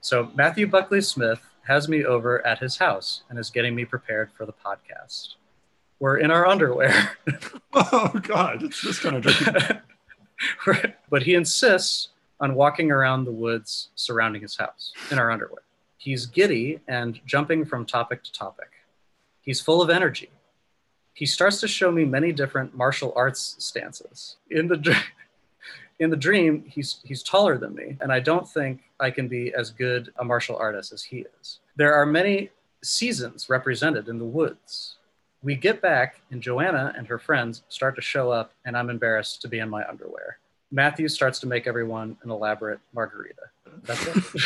So Matthew Buckley Smith has me over at his house and is getting me prepared for the podcast. We're in our underwear. oh God, it's this kind of tricky. but he insists on walking around the woods surrounding his house in our underwear. He's giddy and jumping from topic to topic. He's full of energy. He starts to show me many different martial arts stances. In the in the dream, he's he's taller than me, and I don't think I can be as good a martial artist as he is. There are many seasons represented in the woods. We get back, and Joanna and her friends start to show up, and I'm embarrassed to be in my underwear. Matthew starts to make everyone an elaborate margarita. That's it.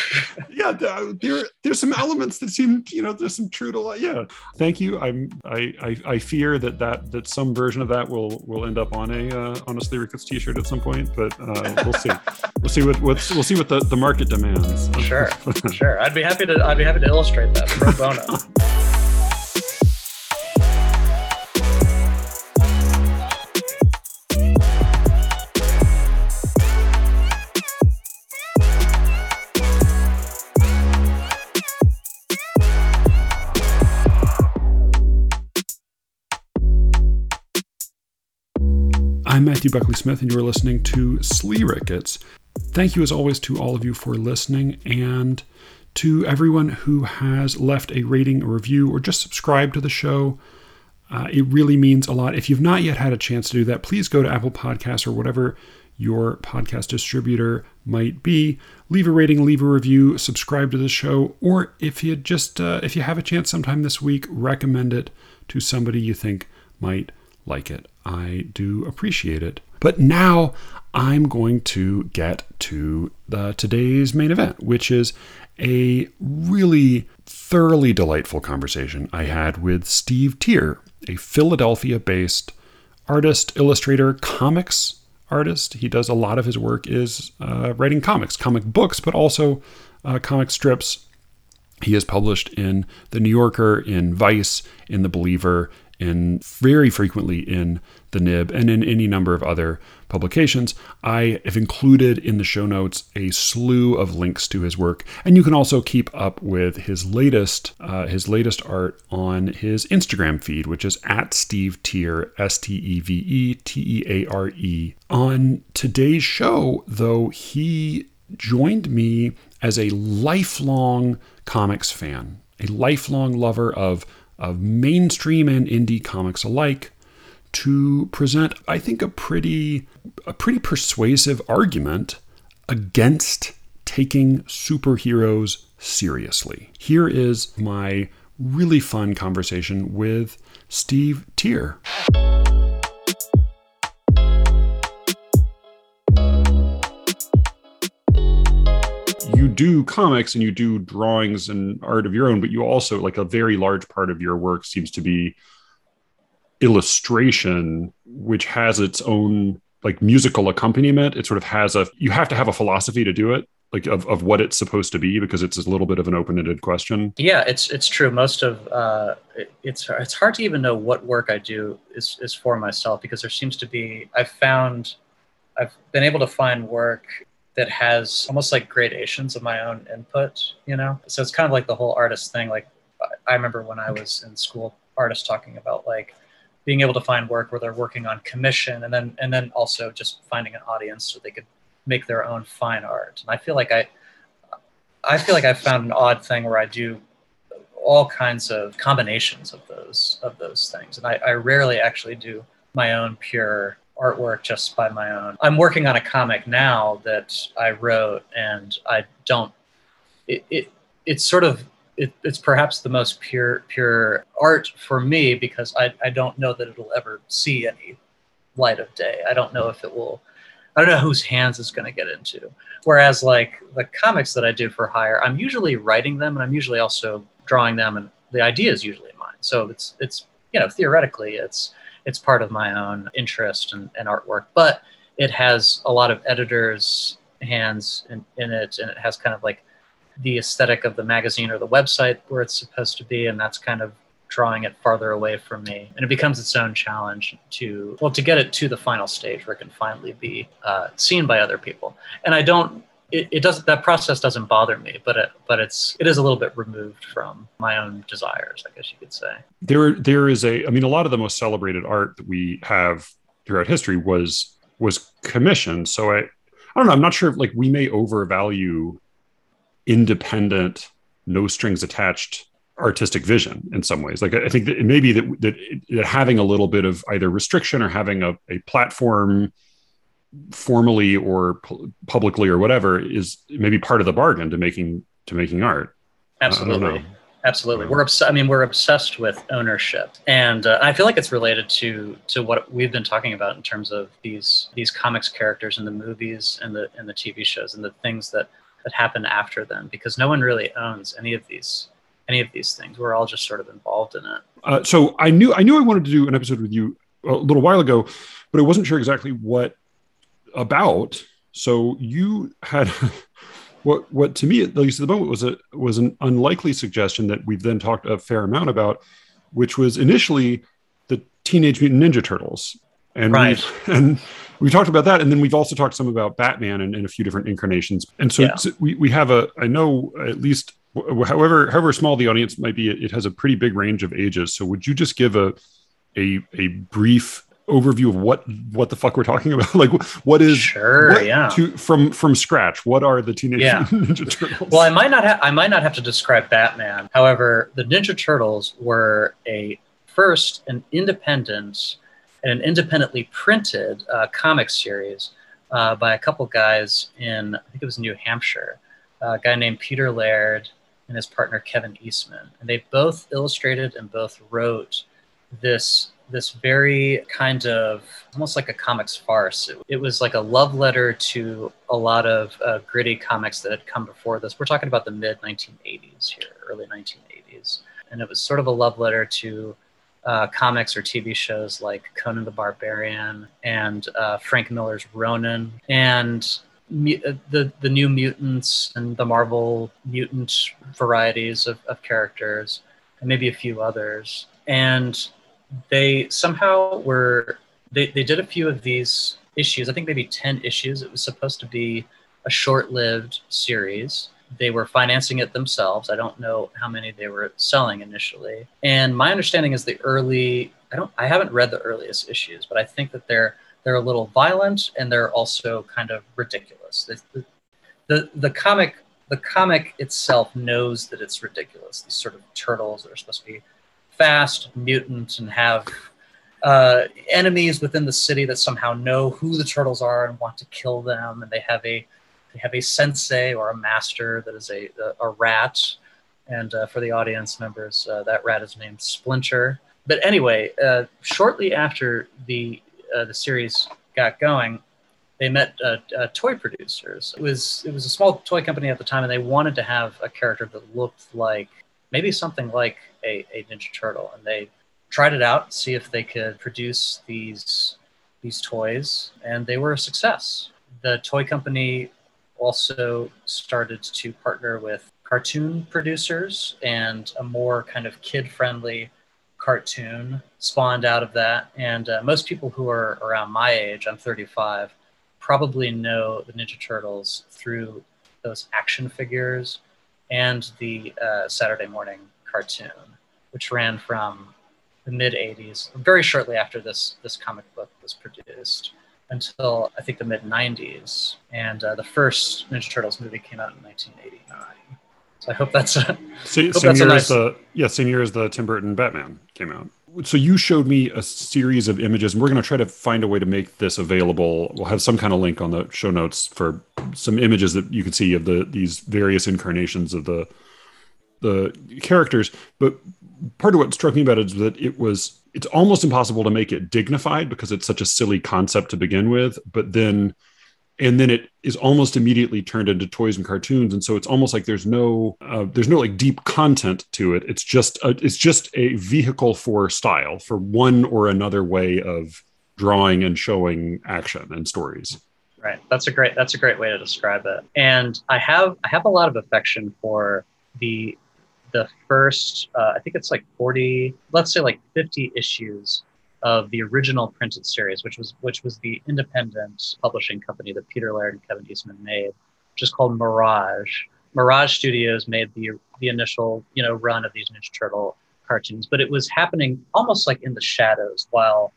yeah, there there's some elements that seem, you know, there's some true to life. Yeah, thank you. I'm I, I, I fear that that that some version of that will will end up on a uh, on a Sleepy T-shirt at some point, but uh, we'll see. we'll see what what's we'll see what the, the market demands. Sure, sure. I'd be happy to I'd be happy to illustrate that pro bono. I'm Matthew Buckley Smith, and you're listening to Slee Rickets. Thank you, as always, to all of you for listening and to everyone who has left a rating, a review, or just subscribed to the show. Uh, it really means a lot. If you've not yet had a chance to do that, please go to Apple Podcasts or whatever your podcast distributor might be. Leave a rating, leave a review, subscribe to the show, or if you just uh, if you have a chance sometime this week, recommend it to somebody you think might like it. I do appreciate it. But now I'm going to get to the, today's main event, which is a really thoroughly delightful conversation I had with Steve Teare, a Philadelphia based artist, illustrator, comics artist. He does a lot of his work is uh, writing comics, comic books, but also uh, comic strips. He is published in The New Yorker, in Vice, in The Believer, and very frequently in the Nib and in any number of other publications. I have included in the show notes a slew of links to his work, and you can also keep up with his latest uh, his latest art on his Instagram feed, which is at Steve Teare S T E V E T E A R E. On today's show, though, he joined me as a lifelong comics fan, a lifelong lover of of mainstream and indie comics alike to present I think a pretty a pretty persuasive argument against taking superheroes seriously. Here is my really fun conversation with Steve Teare. You do comics and you do drawings and art of your own, but you also like a very large part of your work seems to be illustration, which has its own like musical accompaniment. It sort of has a you have to have a philosophy to do it, like of, of what it's supposed to be, because it's a little bit of an open-ended question. Yeah, it's it's true. Most of uh, it, it's it's hard to even know what work I do is is for myself because there seems to be I've found I've been able to find work that has almost like gradations of my own input, you know? So it's kind of like the whole artist thing. Like I remember when I was in school, artists talking about like being able to find work where they're working on commission and then and then also just finding an audience so they could make their own fine art. And I feel like I I feel like I found an odd thing where I do all kinds of combinations of those of those things. And I, I rarely actually do my own pure artwork just by my own. I'm working on a comic now that I wrote, and I don't. It, it it's sort of it, it's perhaps the most pure pure art for me because I I don't know that it'll ever see any light of day. I don't know if it will. I don't know whose hands it's going to get into. Whereas like the comics that I do for hire, I'm usually writing them and I'm usually also drawing them, and the idea is usually mine. So it's it's you know theoretically it's it's part of my own interest and, artwork, but it has a lot of editors' hands in, in it, and it has kind of like the aesthetic of the magazine or the website where it's supposed to be, and that's kind of drawing it farther away from me. And it becomes its own challenge to well to get it to the final stage where it can finally be uh, seen by other people. And i don't it, it doesn't that process doesn't bother me, but it, but it's it is a little bit removed from my own desires, I guess you could say. There there is a I mean a lot of the most celebrated art that we have throughout history was was commissioned. So I I don't know, I'm not sure if like we may overvalue independent, no strings attached artistic vision in some ways. Like I think that it may be that, that, that having a little bit of either restriction or having a, a platform formally or pu- publicly or whatever is maybe part of the bargain to making to making art. Absolutely. Absolutely, we're obs- I mean, we're obsessed with ownership, and uh, I feel like it's related to to what we've been talking about in terms of these these comics characters in the movies and the and the TV shows and the things that that happen after them, because no one really owns any of these any of these things. We're all just sort of involved in it. Uh, so I knew I knew I wanted to do an episode with you a little while ago, but I wasn't sure exactly what about. So you had what what to me at least at the moment was a was an unlikely suggestion that we've then talked a fair amount about, which was initially the Teenage Mutant Ninja Turtles. And right. we, and we talked about that, and then we've also talked some about Batman and, and a few different incarnations. And so, Yeah. so we, we have a I know at least however however small the audience might be, it has a pretty big range of ages. So would you just give a a a brief overview of what what the fuck we're talking about? like what is Sure, what- yeah. to, from from scratch? What are the Teenage Yeah. Ninja Turtles? Well, I might not have I might not have to describe Batman. However, the Ninja Turtles were a first an independent and an independently printed uh, comic series uh, by a couple guys in I think it was New Hampshire, a guy named Peter Laird and his partner Kevin Eastman, and they both illustrated and both wrote this this very kind of almost like a comics farce. It, it was like a love letter to a lot of uh, gritty comics that had come before this. We're talking about the mid 1980s here, early 1980s, and it was sort of a love letter to uh, comics or TV shows like Conan the Barbarian and uh, Frank Miller's Ronin and uh, the the new mutants and the Marvel mutant varieties of, of characters and maybe a few others. And they somehow were they, they did a few of these issues i think maybe 10 issues. It was supposed to be a short-lived series. They were financing it themselves. I don't know how many they were selling initially. And my understanding is the early i don't i haven't read the earliest issues but i think that they're they're a little violent and they're also kind of ridiculous. The, the, the, comic the comic itself knows that it's ridiculous these sort of turtles that are supposed to be fast, mutant, and have uh, enemies within the city that somehow know who the turtles are and want to kill them. And they have a they have a sensei or a master that is a a, a rat. And uh, for the audience members, uh, that rat is named Splinter. But anyway, uh, shortly after the uh, the series got going, they met uh, toy producers. It was it was a small toy company at the time, and they wanted to have a character that looked like maybe something like a, a Ninja Turtle, and they tried it out, see if they could produce these these toys, and they were a success. The toy company also started to partner with cartoon producers, and a more kind of kid friendly cartoon spawned out of that. And uh, most people who are around my age, I'm 35, probably know the Ninja Turtles through those action figures and the uh, Saturday morning cartoon, which ran from the mid 80s, very shortly after this, this comic book was produced, until I think the mid 90s. And uh, the first Ninja Turtles movie came out in 1989. So I hope that's a, Hope same that's year nice- as the yeah, same year as the Tim Burton Batman came out. So you showed me a series of images, and we're going to try to find a way to make this available. We'll have some kind of link on the show notes for some images that you can see of the these various incarnations of the the characters. But part of what struck me about it is that it was it's almost impossible to make it dignified because it's such a silly concept to begin with. But then and then it is almost immediately turned into toys and cartoons and so it's almost like there's no uh, there's no like deep content to it it's just a, it's just a vehicle for style for one or another way of drawing and showing action and stories Right. That's a great that's a great way to describe it. And I have I have a lot of affection for the the first uh, I think it's like 40 let's say like 50 issues of the original printed series which was which was the independent publishing company that Peter Laird and Kevin Eastman made which is called Mirage. Mirage Studios made the the initial you know run of these Ninja Turtle cartoons, but it was happening almost like in the shadows while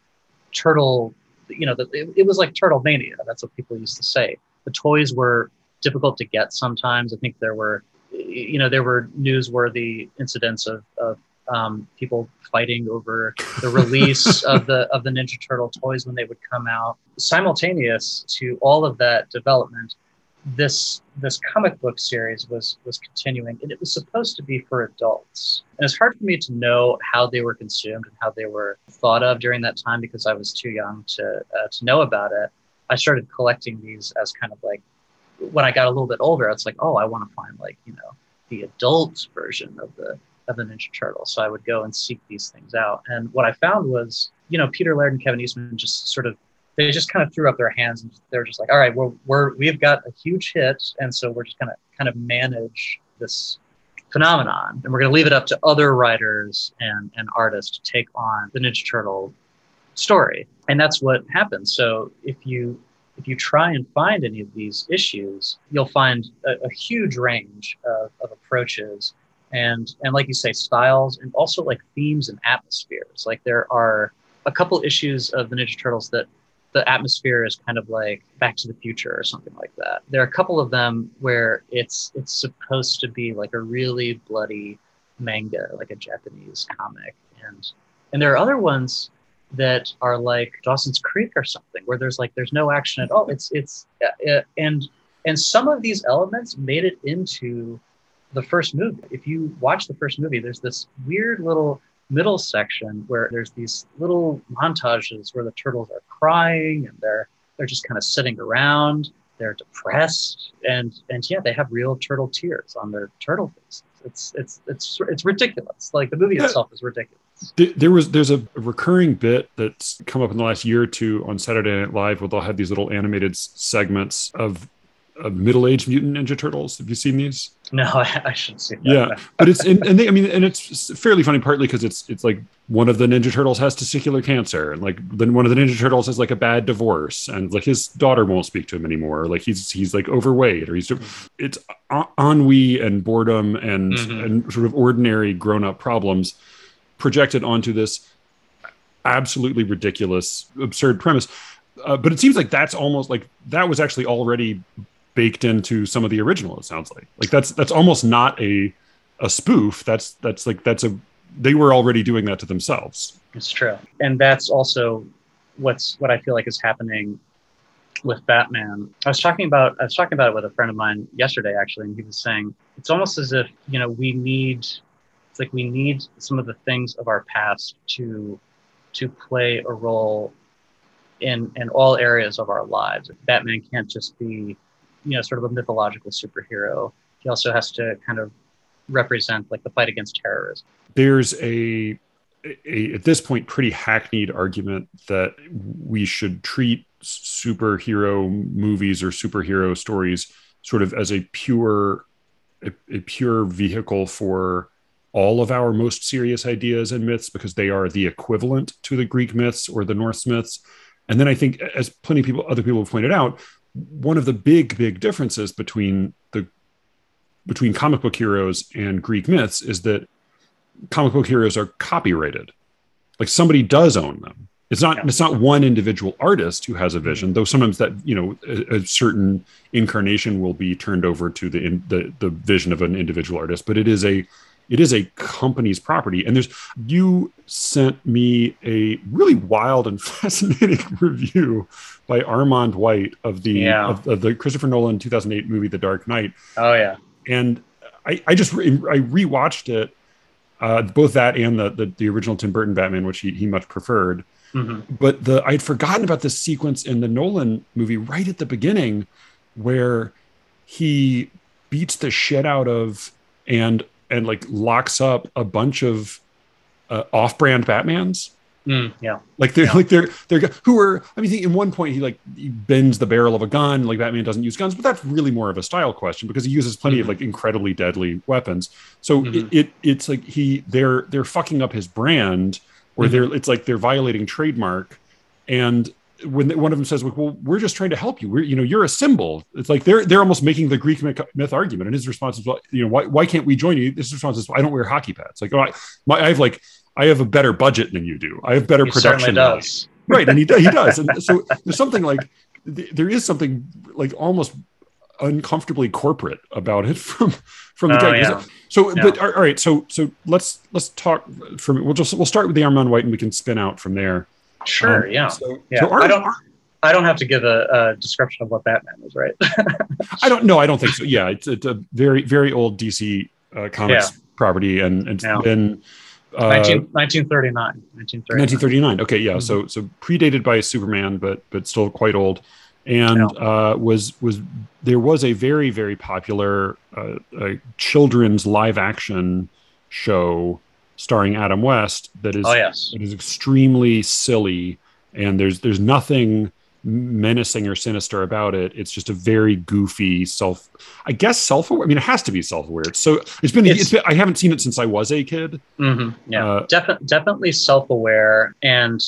Turtle, you know, the, it, it was like Turtle Mania. That's what people used to say. The toys were difficult to get sometimes. I think there were, you know, there were newsworthy incidents of, of um, people fighting over the release of the of the Ninja Turtle toys when they would come out. Simultaneous to all of that development, this this comic book series was was continuing, and it was supposed to be for adults. And it's hard for me to know how they were consumed and how they were thought of during that time because I was too young to uh, to know about it. I started collecting these as kind of like when I got a little bit older. It's like, oh, I want to find like you know the adult version of the of the Ninja Turtle. So I would go and seek these things out. And what I found was, you know, Peter Laird and Kevin Eastman just sort of they just kind of threw up their hands and they're just like, all right, we're, we're we've got a huge hit, and so we're just gonna kind of manage this phenomenon, and we're gonna leave it up to other writers and and artists to take on the Ninja Turtle story, and that's what happens. So if you if you try and find any of these issues, you'll find a, a huge range of, of approaches and and like you say styles and also like themes and atmospheres. Like there are a couple issues of the ninja turtles that the atmosphere is kind of like back to the future or something like that. There are a couple of them where it's it's supposed to be like a really bloody manga like a japanese comic. And and there are other ones that are like dawson's creek or something where there's like there's no action at all. It's it's uh, uh and and some of these elements made it into the first movie. If you watch the first movie, there's this weird little middle section where there's these little montages where the turtles are crying and they're they're just kind of sitting around. They're depressed and and yeah, they have real turtle tears on their turtle faces. It's it's it's it's ridiculous. Like the movie itself is ridiculous. There was there's a recurring bit that's come up in the last year or two on Saturday Night Live where they'll have these little animated segments of uh, middle-aged mutant ninja turtles have you seen these no i, I should see that. yeah but it's and, and they i mean and it's fairly funny partly because it's it's like one of the ninja turtles has testicular cancer and like then one of the ninja turtles has like a bad divorce and like his daughter won't speak to him anymore like he's he's like overweight or he's it's ennui and boredom and mm-hmm. and sort of ordinary grown-up problems projected onto this absolutely ridiculous absurd premise uh, but it seems like that's almost like that was actually already baked into some of the original it sounds like. Like that's that's almost not a a spoof. That's that's like that's a they were already doing that to themselves. It's true. And that's also what's what i feel like is happening with batman. I was talking about i was talking about it with a friend of mine yesterday actually and he was saying it's almost as if you know we need it's like we need some of the things of our past to to play a role in in all areas of our lives. Batman can't just be you know sort of a mythological superhero. He also has to kind of represent like the fight against terrorism. There's a, a at this point pretty hackneyed argument that we should treat superhero movies or superhero stories sort of as a pure a, a pure vehicle for all of our most serious ideas and myths because they are the equivalent to the Greek myths or the Norse myths. And then I think, as plenty of people, other people have pointed out, one of the big big differences between the between comic book heroes and greek myths is that comic book heroes are copyrighted. Like somebody does own them. It's not yeah. it's not one individual artist who has a mm-hmm. vision though sometimes that you know a, a certain incarnation will be turned over to the, in, the the vision of an individual artist but it is a it is a company's property and there's you sent me a really wild and fascinating review by Armond white of the yeah. of, of, the christopher nolan 2008 movie the dark knight oh yeah and i i just re- i rewatched it uh, both that and the, the, the original tim burton batman which he, he much preferred mm-hmm. but the i'd forgotten about this sequence in the nolan movie right at the beginning where he beats the shit out of and and like locks up a bunch of uh, off-brand Batmans. Mm, yeah, like they're yeah. like they're they're who are. I mean, in one point he like he bends the barrel of a gun. Like Batman doesn't use guns, but that's really more of a style question because he uses plenty mm-hmm. of like incredibly deadly weapons. So mm-hmm. it, it, it's like he they're they're fucking up his brand, or mm-hmm. they're it's like they're violating trademark, and when one of them says, "Well, we're just trying to help you. We're, you know, you're a symbol." It's like they're they're almost making the Greek myth, myth argument, and his response is, "Well, you know, why why can't we join you?" His response is, "I don't wear hockey pads. Like, oh, I, my, I have like I have a better budget than you do. I have better He production." does. right, and he he does, and so there's something like there is something like almost uncomfortably corporate about it from from the Oh, guy. yeah. So, Yeah. but all right, so so let's let's talk from we'll just we'll start with the Armond White and we can spin out from there. Sure. Um, yeah. So, Yeah. so I don't. I don't have to give a, a description of what Batman is, right? I don't know. I don't think so. Yeah, it's, it's a very very old DC uh, comics property, and it's Yeah. been uh, 19, 1939. 1939. 1939. Okay, yeah. Mhm. So so predated by Superman, but but still quite old, and uh, was was there was a very very popular uh, uh, children's live action show starring Adam West that is Oh yes. it is extremely silly, and there's there's nothing menacing or sinister about it. It's just a very goofy self. I guess self aware. I mean, it has to be self aware. So it's been, It's- it's been. I haven't seen it since I was a kid. hmm Yeah. Uh, Defi- definitely self-aware, and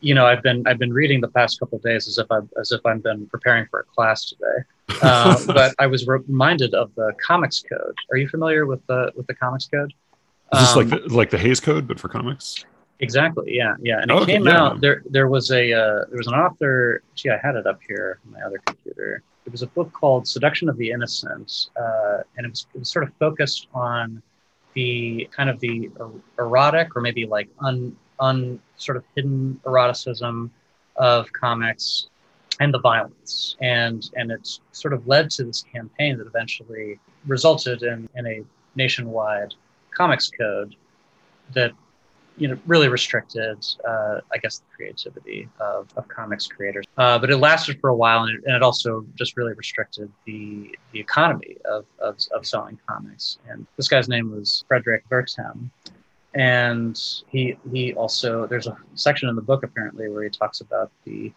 you know, I've been I've been reading the past couple of days as if I've as if I've been preparing for a class today. Uh, but I was reminded of the Comics Code. Are you familiar with the with the Comics Code? Is this like Um, the, like the Hays Code, but for comics? Exactly. Yeah. Yeah. And it Okay, came yeah. out. There. There was a. Uh, there was an author. Gee, I had it up here on my other computer. It was a book called "Seduction of the Innocent," uh, and it was, it was sort of focused on the kind of the er- erotic or maybe like un un sort of hidden eroticism of comics and the violence and and it's sort of led to this campaign that eventually resulted in in a nationwide comics code that you know really restricted uh, i guess the creativity of, of comics creators. Uh, but it lasted for a while and it, and it also just really restricted the the economy of, of, of selling comics. And this guy's name was Fredric Wertham and he he also there's a section in the book apparently where he talks about the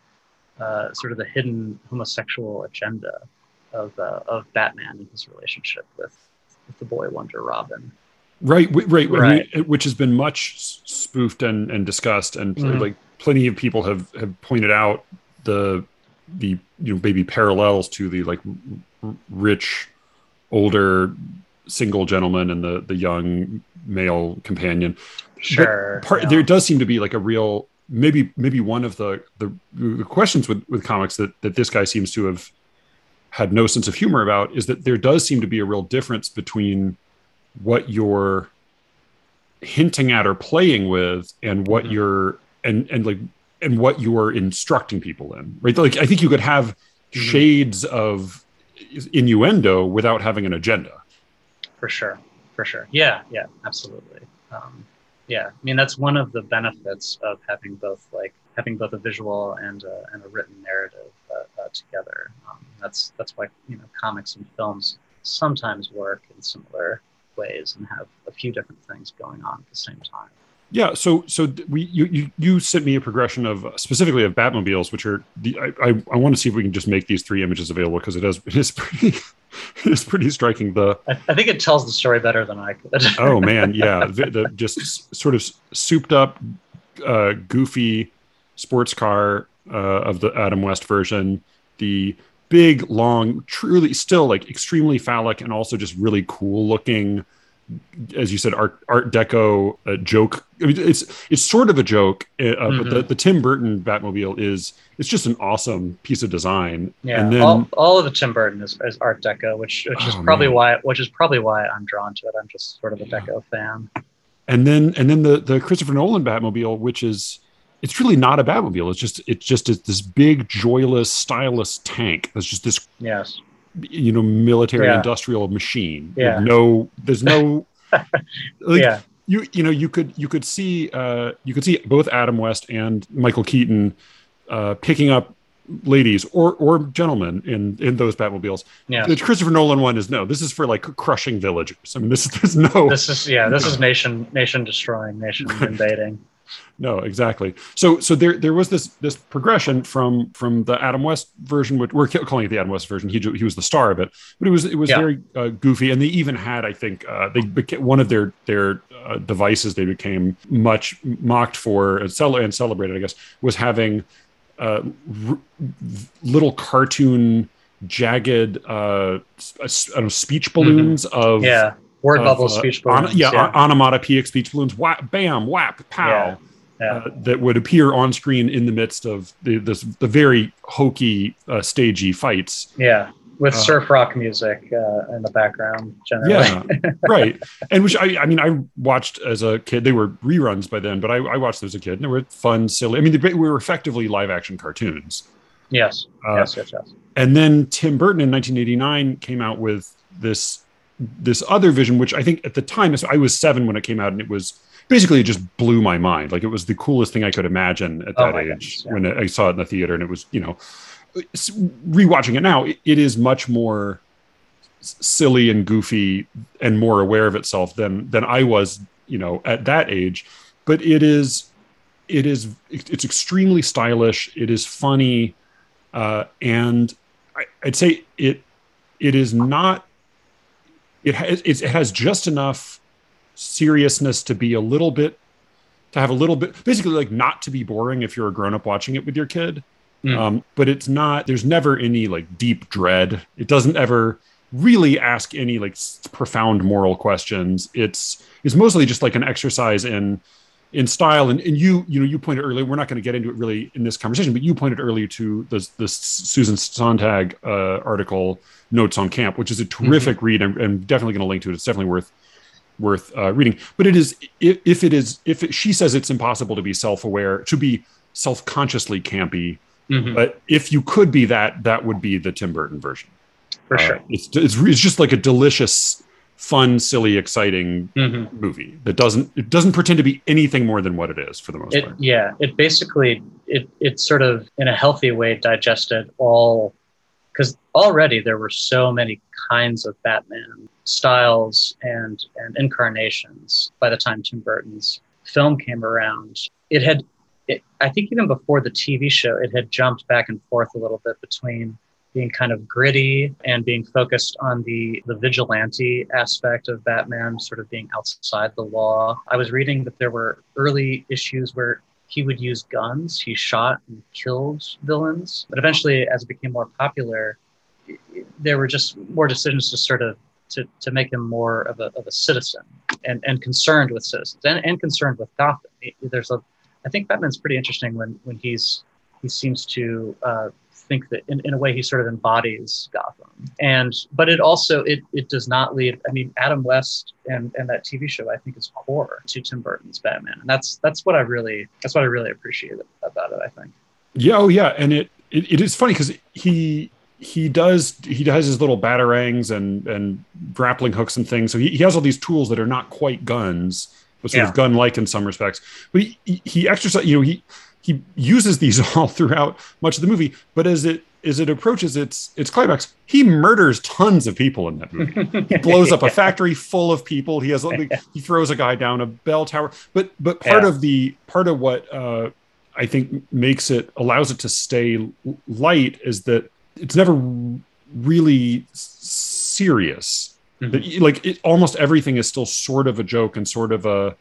uh, sort of the hidden homosexual agenda of uh, of Batman and his relationship with, with the boy wonder Robin. Right, right, I mean, Right. which has been much spoofed and, and discussed, and Mhm. like plenty of people have have pointed out the the you know maybe parallels to the like r- rich older single gentleman and the the young male companion. Sure. Part yeah. there does seem to be like a real maybe maybe one of the the, the questions with with comics that that this guy seems to have had no sense of humor about is that there does seem to be a real difference between what you're hinting at or playing with and what Mhm. you're and and like and what you're instructing people in right? Like i think you could have Mhm. shades of innuendo without having an agenda. For sure. For sure. Yeah. Yeah. Absolutely. Um, yeah. I mean that's one of the benefits of having both like having both a visual and a, and a written narrative uh, uh, together. Um, that's that's why you know comics and films sometimes work in similar ways and have a few different things going on at the same time. Yeah so so we you you, you sent me a progression of specifically of batmobiles which are the i i, I want to see if we can just make these three images available because it is it is pretty it's pretty striking the I, I think it tells the story better than i could. Oh man yeah the, the just sort of souped up uh goofy sports car uh of the adam west version the big long truly still like extremely phallic and also just really cool looking as you said art art deco uh, joke I mean, it's it's sort of a joke uh, but the, Mhm. the tim burton batmobile is it's just an awesome piece of design Yeah, and then all, all of the Tim Burton is, is Art Deco, which which is Oh, probably man. why which is probably why I'm drawn to it. I'm just sort of a Yeah. Deco fan. and then and then the the Christopher Nolan Batmobile, which is it's really not a Batmobile. It's just it's just it's this big joyless, stylus tank. It's just this Yes, you know military Yeah. industrial machine. Yeah. No, there's no. like, yeah, You you know you could you could see uh you could see both Adam West and Michael Keaton uh picking up ladies or or gentlemen in in those Batmobiles. yeah. The Christopher Nolan one is no. This is for like crushing villagers. I mean, this is there's no. This is yeah. This is nation nation destroying, nation invading. No, exactly. So so there there was this this progression from from the Adam West version, which we're calling it the Adam West version. He he was the star of it, but it was it was Yeah. very uh, goofy, and they even had I think uh, they beca- one of their their uh, devices they became much mocked for and, cel- and celebrated I guess was having uh, r- little cartoon jagged uh, I know, speech balloons mm-hmm. of yeah word of, bubble uh, speech balloons. On, yeah, yeah. onomatopoeic speech balloons. Whap, bam, whap, pow. Yeah. Yeah. Uh, that would appear on screen in the midst of the this, the very hokey, uh, stagey fights. Yeah, with uh, surf rock music uh, in the background. Generally. Yeah, right. And which I, I mean, I watched as a kid. They were reruns by then, but I, I watched as a kid, and they were fun, silly. I mean, they were effectively live action cartoons. Yes. Uh, yes. Yes. Yes. And then Tim Burton in 1989 came out with this this other vision, which I think at the time I was seven when it came out, and it was basically it just blew my mind. Like it was the coolest thing I could imagine at oh that oh age goodness, yeah. when I saw it in the theater, and it was you know rewatching it now, it is much more silly and goofy and more aware of itself than than I was, you know, at that age. But it is it is it's extremely stylish. It is funny, uh, and I, would say it it is not. It has it has just enough seriousness to be a little bit to have a little bit basically like not to be boring if you're a grown up watching it with your kid Mm. Um, but it's not, there's never any like deep dread. It doesn't ever really ask any like profound moral questions. It's, it's mostly just like an exercise in, in style. And, and you, you know, you pointed earlier, we're not going to get into it really in this conversation, but you pointed earlier to the, the Susan Sontag uh, article, Notes on Camp, which is a terrific mm-hmm. read. I'm, I'm definitely going to link to it. It's definitely worth worth uh, reading. But it is if, if it is if it, she says it's impossible to be self aware to be self consciously campy Mm-hmm. But if you could be that, that would be the Tim Burton version. For uh, sure. It's, it's, it's just like a delicious, fun, silly, exciting mm-hmm. movie that doesn't it doesn't pretend to be anything more than what it is for the most it, part. Yeah, it basically it it sort of in a healthy way digested all because already there were so many kinds of Batman styles and and incarnations by the time Tim Burton's film came around. It had it, I think even before the TV show, it had jumped back and forth a little bit between being kind of gritty and being focused on the the vigilante aspect of Batman, sort of being outside the law. I was reading that there were early issues where he would use guns. He shot and killed villains, but eventually, as it became more popular, there were just more decisions to sort of to, to make him more of a, of a citizen and, and concerned with citizens and, and concerned with Gotham. There's a I think Batman's pretty interesting when when he's he seems to uh, think that in, in a way he sort of embodies Gotham. And but it also it it does not lead. I mean, Adam West and and that TV show I think is core to Tim Burton's Batman, and that's that's what I really that's what I really appreciate about it. I think. Yeah. Oh yeah, and it it, it is funny because he he does he does his little batarangs and and grappling hooks and things. So he, he has all these tools that are not quite guns was sort yeah. of gun-like in some respects. But he, he, he exercise, you know, he he uses these all throughout much of the movie. But as it as it approaches its its climax, he murders tons of people in that movie. he blows up a factory full of people. He has he throws a guy down a bell tower. But but part yeah. of the part of what uh, I think makes it allows it to stay light is that it's never really serious Mm-hmm. like it, almost everything is still sort of a joke and sort of a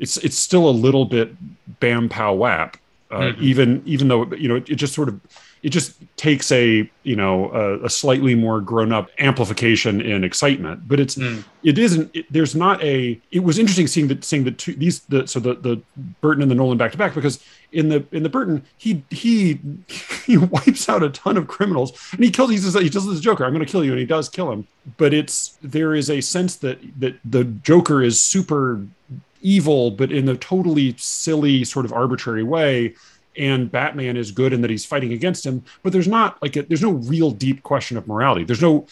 it's it's still a little bit bam pow whap uh, mm-hmm. even even though you know it, it, just sort of it just takes a you know a, a slightly more grown up amplification in excitement but it's mm. it isn't it, there's not a it was interesting seeing that seeing the two these the so the the burton and the nolan back to back because in the in the burton he he he wipes out a ton of criminals and he kills he says he does this joker i'm going to kill you and he does kill him but it's there is a sense that that the joker is super evil but in a totally silly sort of arbitrary way and Batman is good and that he's fighting against him. But there's not like a, there's no real deep question of morality. There's no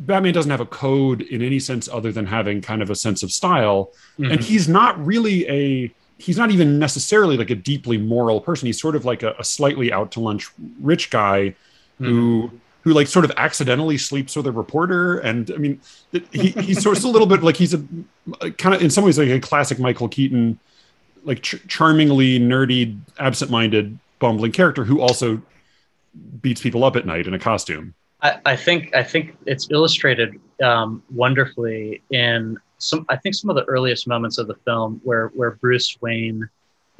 Batman doesn't have a code in any sense other than having kind of a sense of style, mm-hmm. and he's not really a he's not even necessarily like a deeply moral person. He's sort of like a, a slightly out to lunch rich guy mm-hmm. who who like sort of accidentally sleeps with a reporter and i mean he, he's sort of a little bit like he's a, kind of in some ways like a classic michael keaton like ch- charmingly nerdy, absent-minded, bumbling character who also beats people up at night in a costume. I, I think I think it's illustrated um, wonderfully in some. I think some of the earliest moments of the film where where Bruce Wayne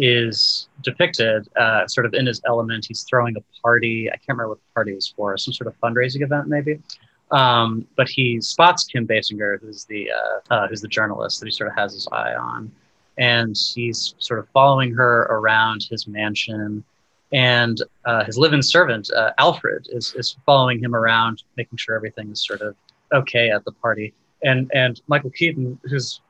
is depicted uh, sort of in his element. He's throwing a party. I can't remember what the party was for, some sort of fundraising event, maybe. Um, but he spots Kim Basinger, who's the uh, uh, who's the journalist that he sort of has his eye on, and he's sort of following her around his mansion. And uh, his live-in servant uh, Alfred is is following him around, making sure everything is sort of okay at the party. And and Michael Keaton, who's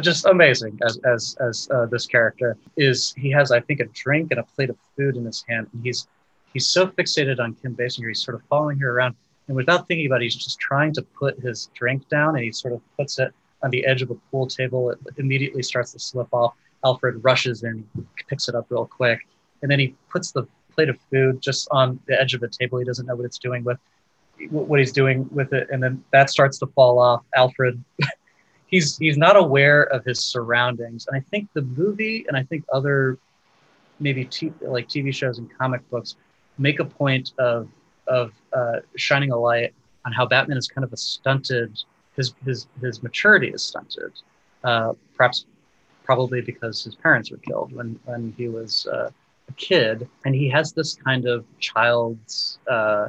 just amazing as as as uh, this character is, he has I think a drink and a plate of food in his hand, and he's he's so fixated on Kim Basinger, he's sort of following her around and without thinking about it, he's just trying to put his drink down and he sort of puts it on the edge of a pool table. It immediately starts to slip off. Alfred rushes in, picks it up real quick, and then he puts the plate of food just on the edge of the table. He doesn't know what it's doing with what he's doing with it, and then that starts to fall off. Alfred, he's he's not aware of his surroundings, and I think the movie and I think other maybe t- like TV shows and comic books make a point of of uh, shining a light on how Batman is kind of a stunted, his his his maturity is stunted, uh, perhaps probably because his parents were killed when when he was uh, a kid, and he has this kind of child's uh,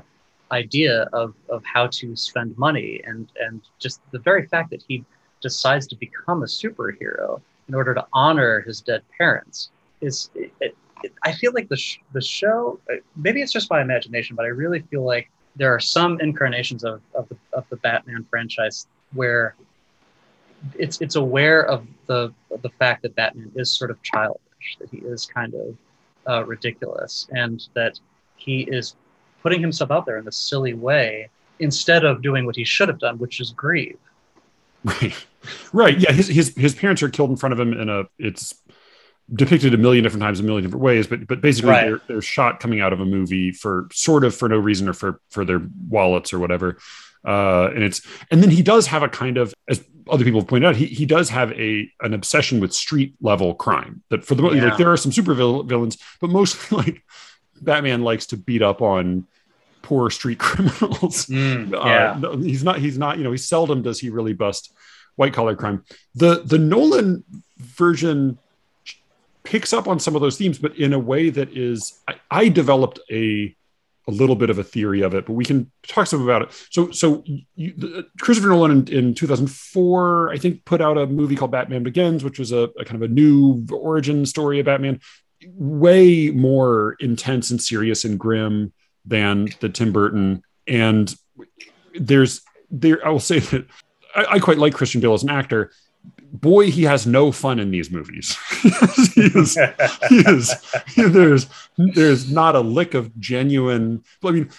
idea of of how to spend money, and and just the very fact that he decides to become a superhero in order to honor his dead parents is it, I feel like the sh- the show uh, maybe it's just my imagination, but I really feel like there are some incarnations of of the, of the Batman franchise where it's it's aware of the of the fact that Batman is sort of childish, that he is kind of uh, ridiculous, and that he is putting himself out there in this silly way instead of doing what he should have done, which is grieve. Right, right. Yeah, his his his parents are killed in front of him in a it's depicted a million different times, a million different ways, but but basically right. they're, they're shot coming out of a movie for sort of for no reason or for for their wallets or whatever. Uh, and it's and then he does have a kind of as other people have pointed out he, he does have a an obsession with street level crime that for the yeah. like there are some super villains but mostly like batman likes to beat up on poor street criminals mm, yeah. Uh, he's not he's not you know he seldom does he really bust white collar crime the the nolan version picks up on some of those themes, but in a way that is, I, I developed a a little bit of a theory of it, but we can talk some about it. So, so you, the, Christopher Nolan in, in, 2004, I think, put out a movie called Batman Begins, which was a, a, kind of a new origin story of Batman, way more intense and serious and grim than the Tim Burton. And there's there, I will say that I, I quite like Christian Bale as an actor boy, he has no fun in these movies. he is, he is, there's, there's not a lick of genuine. I mean,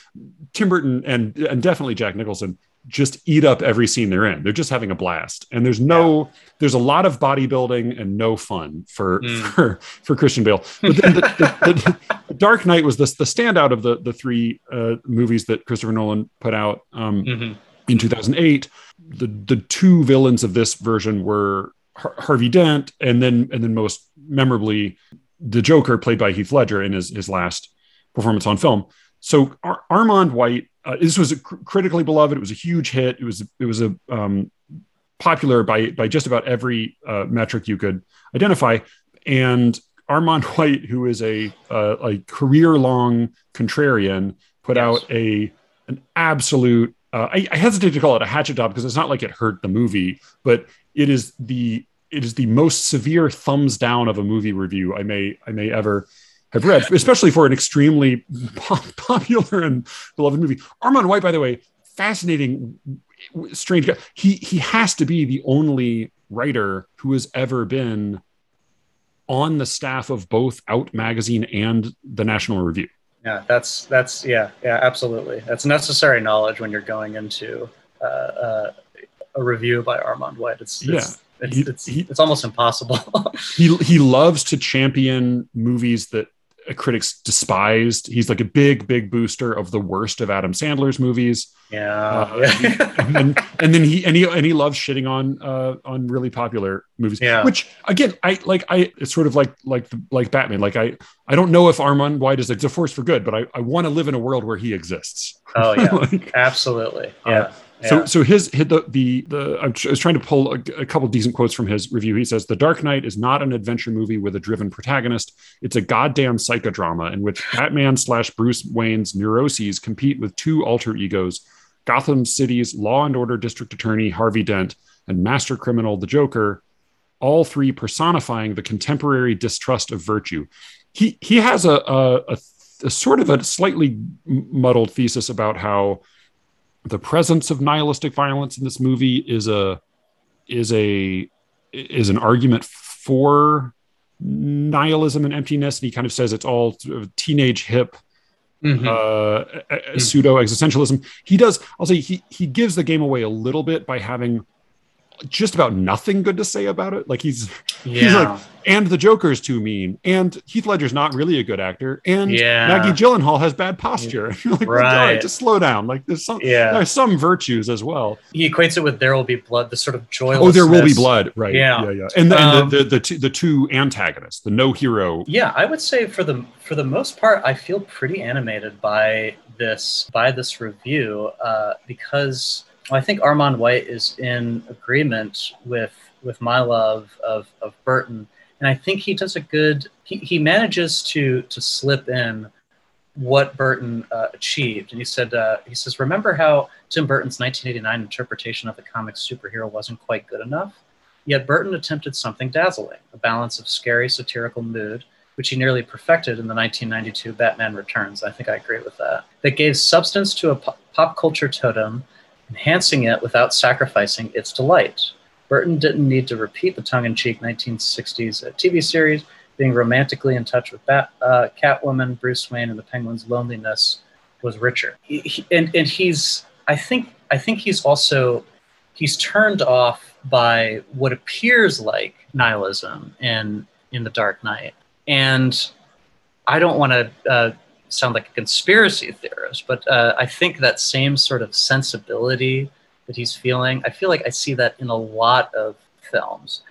Tim Burton and and definitely Jack Nicholson just eat up every scene they're in. They're just having a blast, and there's no, yeah. there's a lot of bodybuilding and no fun for mm. for for Christian Bale. But then the, the, the, Dark Knight was the the standout of the the three uh, movies that Christopher Nolan put out. Um, mm-hmm in 2008 the the two villains of this version were Har- Harvey Dent and then and then most memorably the Joker played by Heath Ledger in his his last performance on film. So Ar- Armond White uh, this was cr- critically beloved. It was a huge hit. It was it was a um, popular by by just about every uh, metric you could identify. And Armond White, who is a uh, a career long contrarian, put yes. out a an absolute uh, I, I, hesitate to call it a hatchet job because it's not like it hurt the movie, but it is the it is the most severe thumbs down of a movie review I may I may ever have read, especially for an extremely popular and beloved movie. Armond White, by the way, fascinating, strange guy. He he has to be the only writer who has ever been on the staff of both Out Magazine and the National Review. Yeah that's that's yeah yeah absolutely. That's necessary knowledge when you're going into uh, uh, a review by Armond white. It's, it's yeah. it's, he, it's, he, it's almost impossible. He he loves to champion movies that critics despised. He's like a big, big booster of the worst of Adam Sandler's movies. Yeah, uh, and, then, and then he and he and he loves shitting on uh, on really popular movies. Yeah, which again, I like. I it's sort of like like like Batman. Like I I don't know if Armond White is like a force for good, but I I want to live in a world where he exists. Oh yeah, like, absolutely. Yeah. Uh, Yeah. So, so his, his the, the the I was trying to pull a, a couple decent quotes from his review. He says, "The Dark Knight is not an adventure movie with a driven protagonist. It's a goddamn psychodrama in which Batman slash Bruce Wayne's neuroses compete with two alter egos, Gotham City's Law and Order District Attorney Harvey Dent and master criminal the Joker, all three personifying the contemporary distrust of virtue." He he has a, a, a, a sort of a slightly muddled thesis about how the presence of nihilistic violence in this movie is a is a is an argument for nihilism and emptiness and he kind of says it's all teenage hip mm-hmm. uh, mm-hmm. pseudo existentialism he does i'll say he he gives the game away a little bit by having just about nothing good to say about it. Like he's yeah. he's like, and the Joker is too mean, and Heath Ledger's not really a good actor, and yeah. Maggie Gyllenhaal has bad posture. like, right. just slow down. Like there's some yeah. there's some virtues as well. He equates it with There Will Be Blood, the sort of joyless. Oh, there will be blood, right? Yeah, yeah, yeah. And, the, um, and the, the, the, two, the two antagonists, the no hero. Yeah, I would say for the for the most part, I feel pretty animated by this by this review uh, because I think Armond White is in agreement with with my love of, of Burton, and I think he does a good. He, he manages to to slip in what Burton uh, achieved, and he said uh, he says, "Remember how Tim Burton's 1989 interpretation of the comic superhero wasn't quite good enough? Yet Burton attempted something dazzling: a balance of scary satirical mood." Which he nearly perfected in the 1992 Batman Returns. I think I agree with that. That gave substance to a pop culture totem enhancing it without sacrificing its delight. Burton didn't need to repeat the tongue in cheek 1960s TV series, being romantically in touch with Bat, uh, Catwoman, Bruce Wayne, and the Penguin's loneliness was richer. He, he, and, and he's, I think, I think he's also, he's turned off by what appears like nihilism in, in The Dark Knight. And I don't want to uh, sound like a conspiracy theorist, but uh, I think that same sort of sensibility that he's feeling, I feel like I see that in a lot of films,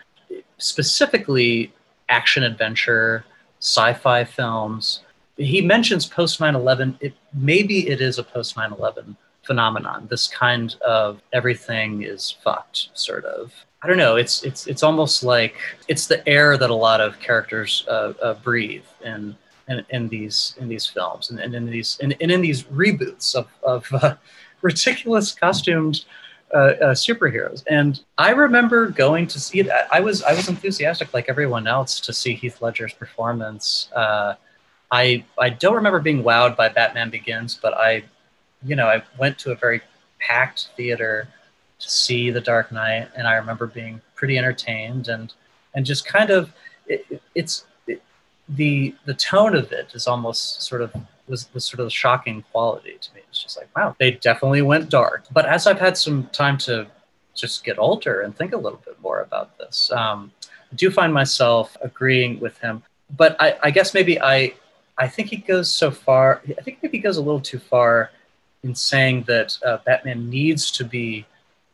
specifically action adventure, sci-fi films. He mentions post 9/11. Maybe it is a post 9/11 phenomenon. This kind of everything is fucked sort of. I don't know. It's it's it's almost like it's the air that a lot of characters uh, uh, breathe and in, in these in these films and, and in these and, and in these reboots of, of uh, ridiculous costumed uh, uh, superheroes. And I remember going to see it. I was I was enthusiastic like everyone else to see Heath Ledger's performance. Uh, I I don't remember being wowed by Batman Begins, but I, you know, I went to a very packed theater to see The Dark Knight, and I remember being pretty entertained and and just kind of it, it's the the tone of it is almost sort of was, was sort of the shocking quality to me. It's just like, wow, they definitely went dark. But as I've had some time to just get older and think a little bit more about this, um, I do find myself agreeing with him. But I, I guess maybe I I think he goes so far. I think maybe he goes a little too far in saying that uh, Batman needs to be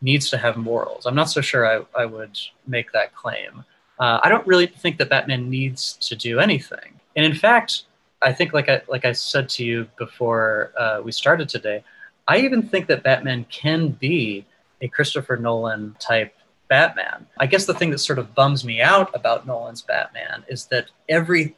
needs to have morals. I'm not so sure I, I would make that claim. Uh, I don't really think that Batman needs to do anything. And in fact, I think, like I like I said to you before uh, we started today, I even think that Batman can be a Christopher Nolan type Batman. I guess the thing that sort of bums me out about Nolan's Batman is that every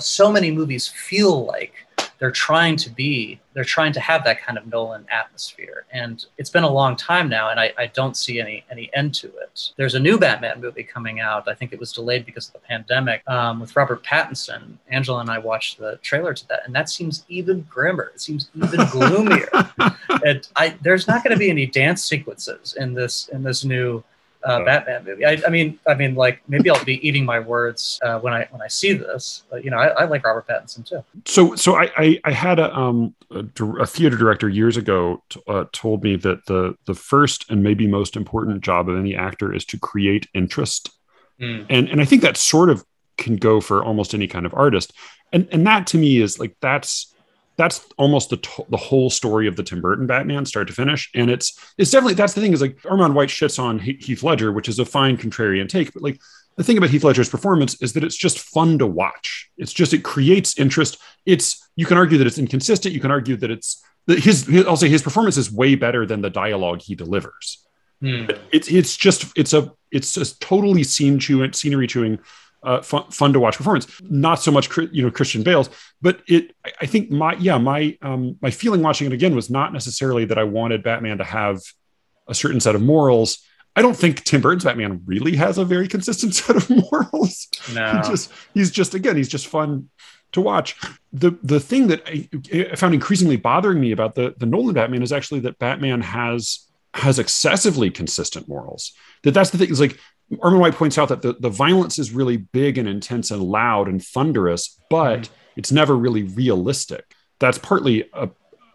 so many movies feel like they're trying to be they're trying to have that kind of nolan atmosphere. And it's been a long time now and I, I, don't see any any end to it. There's a new batman movie coming out. I think it was delayed because of the pandemic um, with robert pattinson. Angela and i watched the trailer to that and that seems even grimmer. It seems even gloomier. It, I, there's not going to be any dance sequences in this in this new uh, Batman movie. I, I, mean, I mean, like maybe I'll be eating my words uh, when I when I see this. But you know, I, I like Robert Pattinson too. So, so I I, I had a um a, a, theater director years ago t- uh, told me that the the first and maybe most important job of any actor is to create interest, mm. and and I think that sort of can go for almost any kind of artist, and and that to me is like that's that's almost the to- the whole story of the Tim Burton Batman, start to finish. And it's it's definitely that's the thing is like Armond White shits on Heath Ledger, which is a fine contrarian take, but like the thing about Heath Ledger's performance is that it's just fun to watch. It's just it creates interest. It's you can argue that it's inconsistent. You can argue that it's his, his I'll say his performance is way better than the dialogue he delivers. Hmm. It's it's just it's a it's just totally scene chewing scenery chewing uh, fun, fun, to watch performance. Not so much, you know, Christian Bale's, but it. I think my yeah my um, my feeling watching it again was not necessarily that I wanted Batman to have a certain set of morals. I don't think Tim Burton's Batman really has a very consistent set of morals. No, he just he's just again he's just fun to watch. The the thing that I, I found increasingly bothering me about the the Nolan Batman is actually that Batman has has excessively consistent morals. That that's the thing is like Armond White points out that the, the violence is really big and intense and loud and thunderous, but mm. it's never really realistic. That's partly a,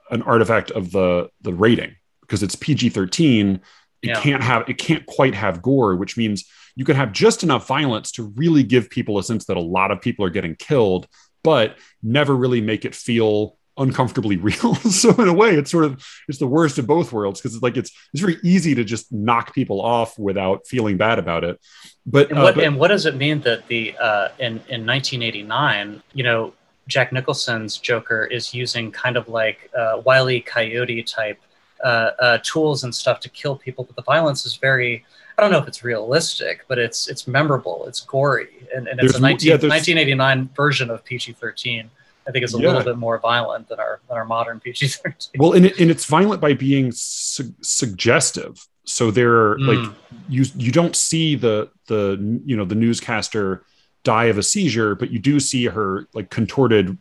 an artifact of the the rating because it's PG thirteen. It yeah. can't have it can't quite have gore, which means you can have just enough violence to really give people a sense that a lot of people are getting killed, but never really make it feel uncomfortably real. so in a way, it's sort of it's the worst of both worlds because it's like it's it's very easy to just knock people off without feeling bad about it. But and what, uh, but, and what does it mean that the uh, in in 1989, you know, Jack Nicholson's Joker is using kind of like uh, Wiley Coyote type uh, uh, tools and stuff to kill people, but the violence is very I don't know if it's realistic, but it's it's memorable, it's gory, and, and it's a 19, yeah, 1989 version of PG-13. I think it's a yeah. little bit more violent than our than our modern PG-13. Well, and, it, and it's violent by being su- suggestive. So there, mm. like you you don't see the the you know the newscaster die of a seizure, but you do see her like contorted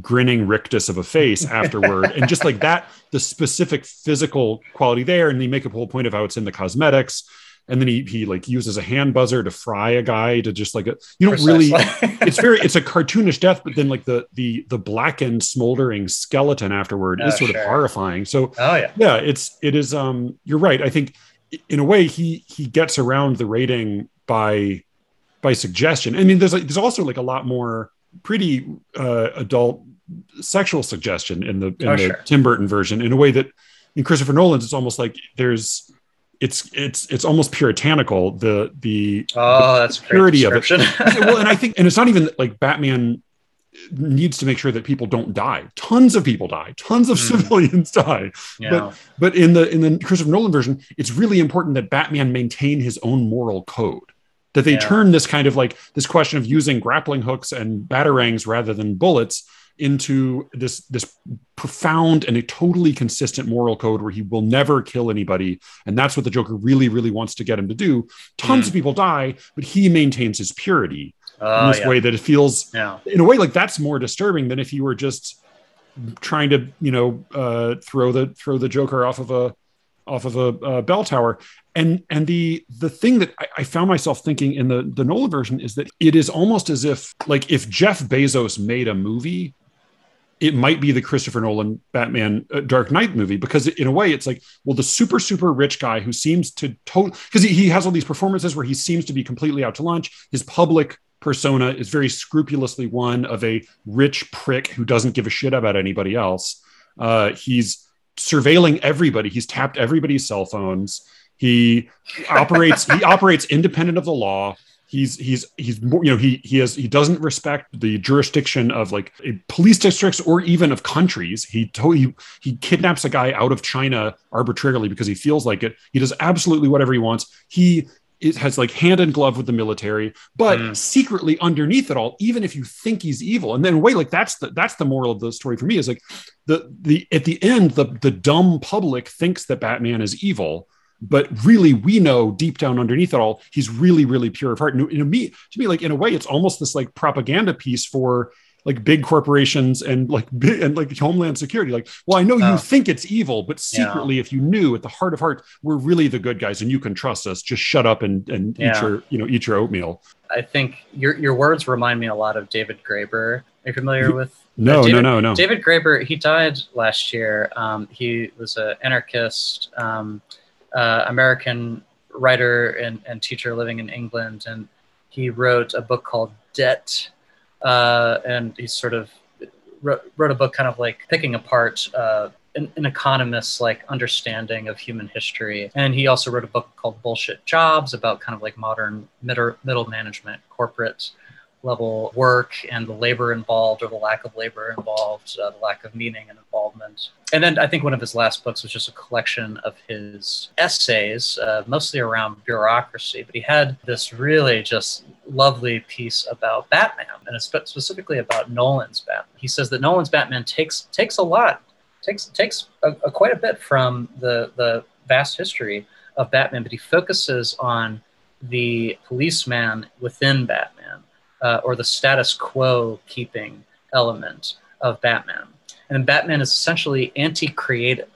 grinning rictus of a face afterward and just like that the specific physical quality there and they make a whole point of how it's in the cosmetics and then he he like uses a hand buzzer to fry a guy to just like a, you don't Precisely. really it's very it's a cartoonish death but then like the the the blackened smoldering skeleton afterward oh, is sort sure. of horrifying so oh yeah yeah it's it is um you're right i think in a way he he gets around the rating by by suggestion i mean there's like there's also like a lot more pretty uh adult sexual suggestion in the in oh, the sure. tim burton version in a way that in christopher nolan's it's almost like there's it's it's it's almost puritanical the the, oh, the that's purity of it well and i think and it's not even like batman needs to make sure that people don't die tons of people die tons of mm. civilians die yeah. but but in the in the christopher nolan version it's really important that batman maintain his own moral code that they yeah. turn this kind of like this question of using grappling hooks and batarangs rather than bullets into this this profound and a totally consistent moral code where he will never kill anybody and that's what the joker really really wants to get him to do tons mm. of people die but he maintains his purity uh, in this yeah. way that it feels yeah. in a way like that's more disturbing than if you were just trying to you know uh, throw the throw the joker off of a off of a, a bell tower and and the the thing that I, I, found myself thinking in the the Nolan version is that it is almost as if like if Jeff Bezos made a movie it might be the Christopher Nolan Batman uh, Dark Knight movie because in a way it's like well the super super rich guy who seems to total because he, he has all these performances where he seems to be completely out to lunch. His public persona is very scrupulously one of a rich prick who doesn't give a shit about anybody else. Uh, he's surveilling everybody. He's tapped everybody's cell phones. He operates he operates independent of the law he's he's he's you know he he has he doesn't respect the jurisdiction of like police districts or even of countries. He he he kidnaps a guy out of china arbitrarily because he feels like it. He does absolutely whatever he wants. He it has like hand in glove with the military but mm. secretly underneath it all even if you think he's evil and then wait like that's the that's the moral of the story for me is like the the at the end the the dumb public thinks that batman is evil but really we know deep down underneath it all he's really really pure of heart and to me to me like in a way it's almost this like propaganda piece for like big corporations and like big, and like homeland security like well i know you oh. think it's evil but secretly yeah. if you knew at the heart of heart we're really the good guys and you can trust us just shut up and and yeah. eat your you know eat your oatmeal i think your your words remind me a lot of david graeber are you familiar with no, David, no, no, no. David Graeber, he died last year. Um, he was an anarchist. Um, uh, American writer and, and teacher living in England, and he wrote a book called Debt, uh, and he sort of wrote, wrote, a book kind of like picking apart uh, an, an, economist's like understanding of human history. And he also wrote a book called Bullshit Jobs about kind of like modern middle, middle management, corporate level work and the labor involved or the lack of labor involved, uh, the lack of meaning and involvement. And then I think one of his last books was just a collection of his essays, uh, mostly around bureaucracy. But he had this really just lovely piece about Batman, and it's specifically about Nolan's Batman. He says that Nolan's Batman takes takes a lot, takes takes a, a quite a bit from the the vast history of Batman, but he focuses on the policeman within Batman uh, or the status quo keeping element of Batman. And Batman is essentially anti-creative.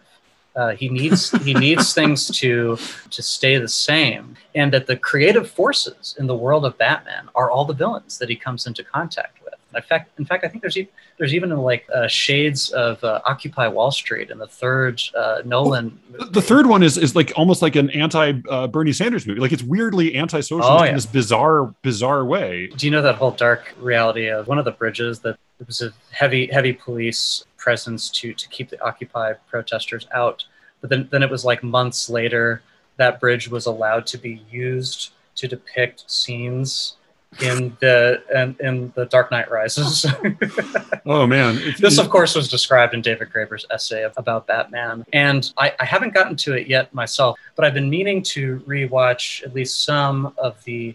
Uh, he needs he needs things to to stay the same, and that the creative forces in the world of Batman are all the villains that he comes into contact. In fact, in fact, I think there's even there's even like uh, shades of uh, Occupy Wall Street in the third uh, Nolan. Well, the third one is is like almost like an anti uh, Bernie Sanders movie. Like it's weirdly anti-socialist oh, yeah. in this bizarre bizarre way. Do you know that whole dark reality of one of the bridges that it was a heavy heavy police presence to to keep the Occupy protesters out, but then then it was like months later that bridge was allowed to be used to depict scenes in the in, in the Dark Knight Rises. oh man! this, of course, was described in David Graeber's essay about Batman, and I, I haven't gotten to it yet myself, but I've been meaning to rewatch at least some of the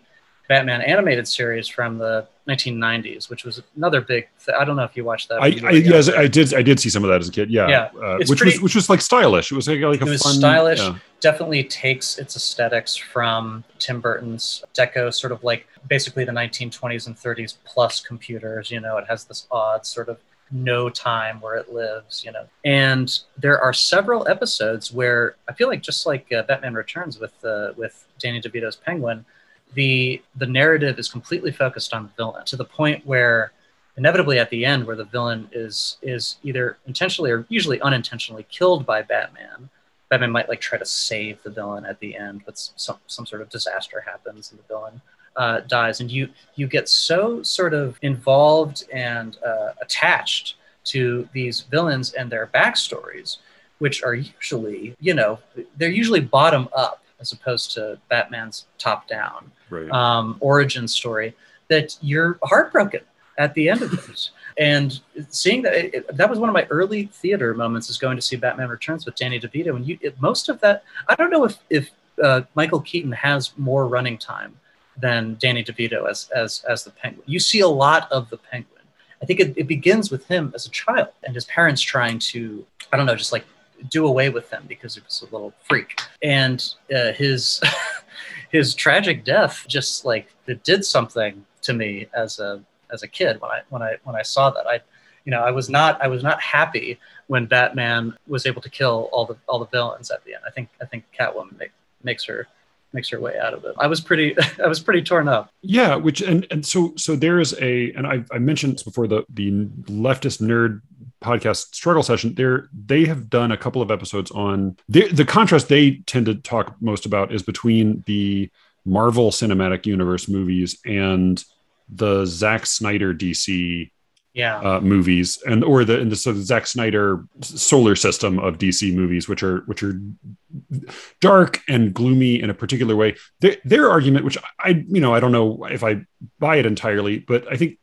Batman animated series from the 1990s, which was another big. Th- I don't know if you watched that. I, I yes, I did. I did see some of that as a kid. Yeah, yeah. Uh, which pretty, was which was like stylish. It was like, like a it was fun, stylish. Yeah. Definitely takes its aesthetics from Tim Burton's Deco, sort of like basically the 1920s and 30s plus computers. You know, it has this odd sort of no time where it lives, you know. And there are several episodes where I feel like just like uh, Batman Returns with uh, with Danny DeVito's Penguin the the narrative is completely focused on the villain to the point where inevitably at the end where the villain is is either intentionally or usually unintentionally killed by Batman. Batman might like try to save the villain at the end, but some some sort of disaster happens and the villain uh, dies, and you you get so sort of involved and uh, attached to these villains and their backstories, which are usually you know they're usually bottom up as opposed to Batman's top down right. um, origin story, that you're heartbroken at the end of this. and seeing that, it, that was one of my early theater moments is going to see Batman Returns with Danny DeVito. And you, it, most of that, I don't know if, if uh, Michael Keaton has more running time than Danny DeVito as, as, as the Penguin. You see a lot of the Penguin. I think it, it begins with him as a child and his parents trying to, I don't know, just like do away with him because he was a little freak. And uh, his his tragic death just like it did something to me as a as a kid when I when I when I saw that. I you know I was not I was not happy when Batman was able to kill all the all the villains at the end. I think I think Catwoman make, makes her makes her way out of it. I was pretty I was pretty torn up. Yeah, which and and so so there is a and I I mentioned this before the the leftist nerd podcast struggle session there they have done a couple of episodes on the, the contrast they tend to talk most about is between the marvel cinematic universe movies and the Zack Snyder DC yeah. uh, movies and or the in the sort of Zack Snyder solar system of DC movies, which are which are dark and gloomy in a particular way. Their, their argument, which I you know I don't know if I buy it entirely, but I think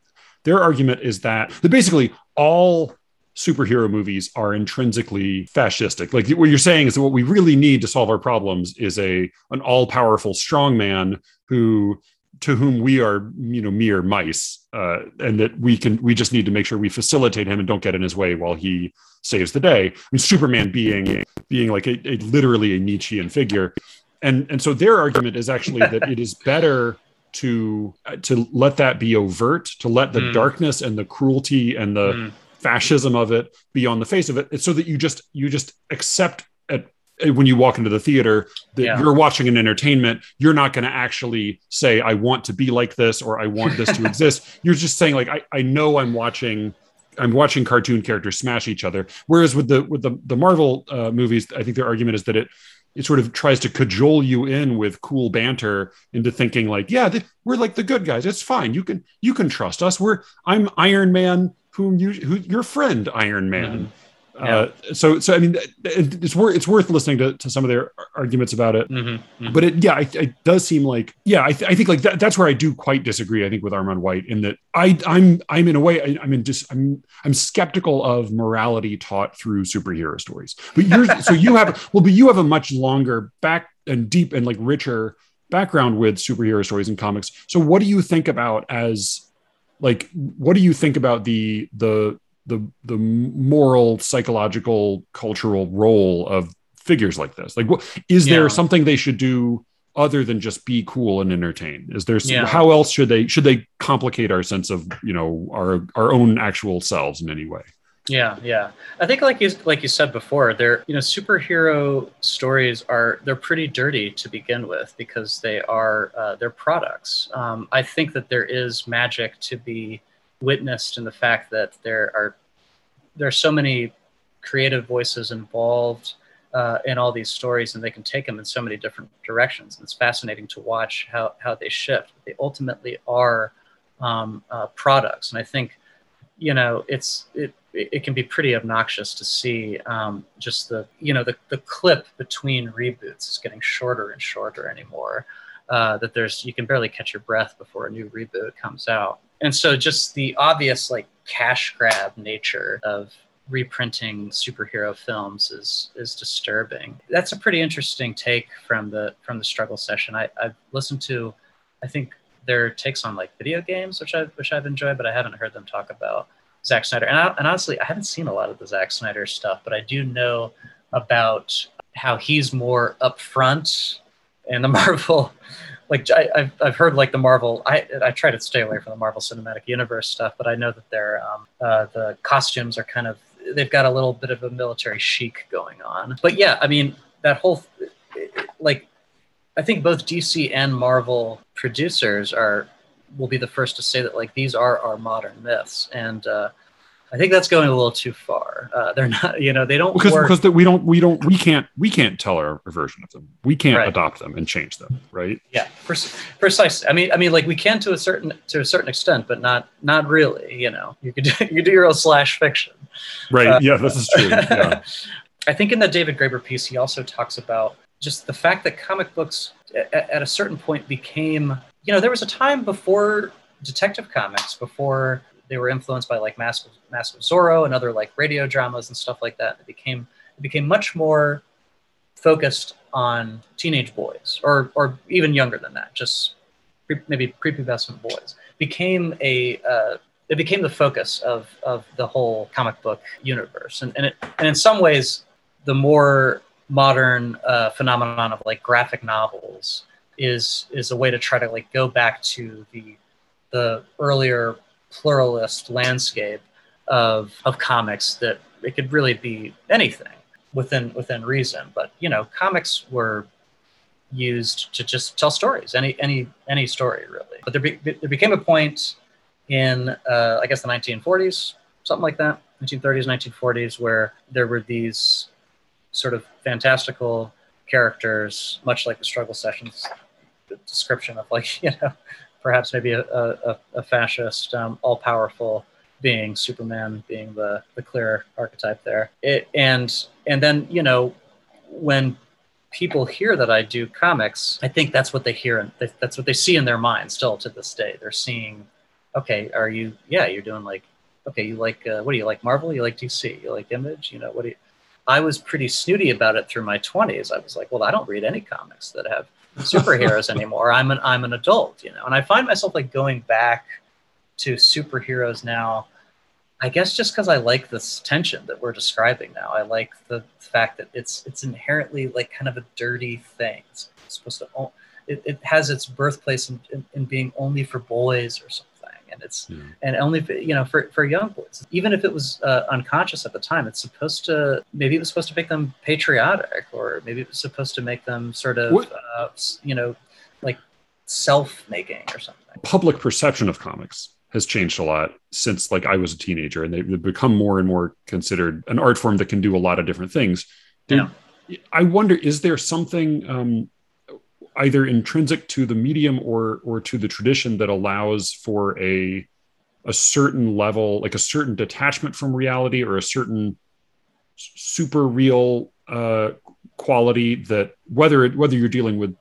their argument is that, that basically all superhero movies are intrinsically fascistic. Like what you're saying is that what we really need to solve our problems is a an all powerful strongman who to whom we are you know mere mice uh, and that we can we just need to make sure we facilitate him and don't get in his way while he saves the day I mean, superman being being like a, a literally a nietzschean figure and and so their argument is actually that it is better to uh, to let that be overt to let the mm. darkness and the cruelty and the mm fascism of it be on the face of it. It's so that you just you just accept at when you walk into the theater that yeah. you're watching an entertainment you're not going to actually say i want to be like this or i want this to exist you're just saying like I, I know i'm watching i'm watching cartoon characters smash each other whereas with the with the, the marvel uh, movies i think their argument is that it it sort of tries to cajole you in with cool banter into thinking like yeah th- we're like the good guys it's fine you can you can trust us we're i'm iron man whom you who your friend Iron Man. Mm-hmm. Uh, so so I mean, it's worth it's worth listening to, to some of their arguments about it. Mm-hmm, mm-hmm. But it yeah, it, it, does seem like yeah, I, th- I think like that, that's where I do quite disagree. I think with Armond White in that I I'm I'm in a way I, am in just I'm I'm skeptical of morality taught through superhero stories. But you're so you have well, but you have a much longer back and deep and like richer background with superhero stories and comics. So what do you think about as like what do you think about the the the the moral psychological cultural role of figures like this like what is yeah. there something they should do other than just be cool and entertain is there yeah. how else should they should they complicate our sense of you know our our own actual selves in any way yeah, yeah. I think like you like you said before, they're you know superhero stories are they're pretty dirty to begin with because they are uh, they're products. Um, I think that there is magic to be witnessed in the fact that there are there are so many creative voices involved uh, in all these stories, and they can take them in so many different directions. And it's fascinating to watch how how they shift. They ultimately are um, uh, products, and I think you know it's it it can be pretty obnoxious to see um, just the you know the, the clip between reboots is getting shorter and shorter anymore uh, that there's you can barely catch your breath before a new reboot comes out and so just the obvious like cash grab nature of reprinting superhero films is is disturbing that's a pretty interesting take from the from the struggle session I, i've listened to i think their takes on like video games which i which i've enjoyed but i haven't heard them talk about Zack Snyder. And, I, and honestly, I haven't seen a lot of the Zack Snyder stuff, but I do know about how he's more upfront and the Marvel. Like I, have I've heard like the Marvel. I I try to stay away from the Marvel Cinematic Universe stuff, but I know that their um, uh, the costumes are kind of they've got a little bit of a military chic going on. But yeah, I mean that whole like I think both DC and Marvel producers are will be the first to say that like these are our modern myths, and uh, I think that's going a little too far. Uh, they're not, you know, they don't because work. because the, we don't we don't we can't we can't tell our version of them. We can't right. adopt them and change them, right? Yeah, precisely. I mean, I mean, like we can to a certain to a certain extent, but not not really. You know, you could do, you could do your own slash fiction. Right. Uh, yeah, this is true. Yeah. I think in the David Graeber piece, he also talks about just the fact that comic books at, at a certain point became you know, there was a time before Detective Comics, before they were influenced by like Mask of, Mask of Zorro and other like radio dramas and stuff like that. It became it became much more focused on teenage boys, or or even younger than that, just pre, maybe prepubescent boys. Became a uh, it became the focus of of the whole comic book universe, and and, it, and in some ways, the more modern uh, phenomenon of like graphic novels is is a way to try to like go back to the the earlier pluralist landscape of of comics that it could really be anything within within reason. But you know comics were used to just tell stories any any any story really. But there, be, there became a point in uh, i guess the 1940s something like that 1930s 1940s where there were these sort of fantastical characters much like the struggle sessions the description of like you know perhaps maybe a, a, a fascist um, all-powerful being superman being the, the clear archetype there. It, and and then you know when people hear that i do comics i think that's what they hear and that's what they see in their mind still to this day. They're seeing okay are you yeah you're doing like okay you like uh, what do you like marvel? You like dc you like image? You know what do you i was pretty snooty about it through my 20s i was like well i don't read any comics that have superheroes anymore. I'm an I'm an adult, you know, and I find myself like going back to superheroes now. I guess just because I like this tension that we're describing now. I like the fact that it's it's inherently like kind of a dirty thing. It's supposed to it, it has its birthplace in, in, in being only for boys or something and it's yeah. and only for, you know for, for young boys even if it was uh, unconscious at the time it's supposed to maybe it was supposed to make them patriotic or maybe it was supposed to make them sort of uh, you know like self-making or something public perception of comics has changed a lot since like i was a teenager and they've become more and more considered an art form that can do a lot of different things yeah. i wonder is there something um, either intrinsic to the medium or or to the tradition that allows for a a certain level like a certain detachment from reality or a certain super real uh, quality that whether it, whether you're dealing with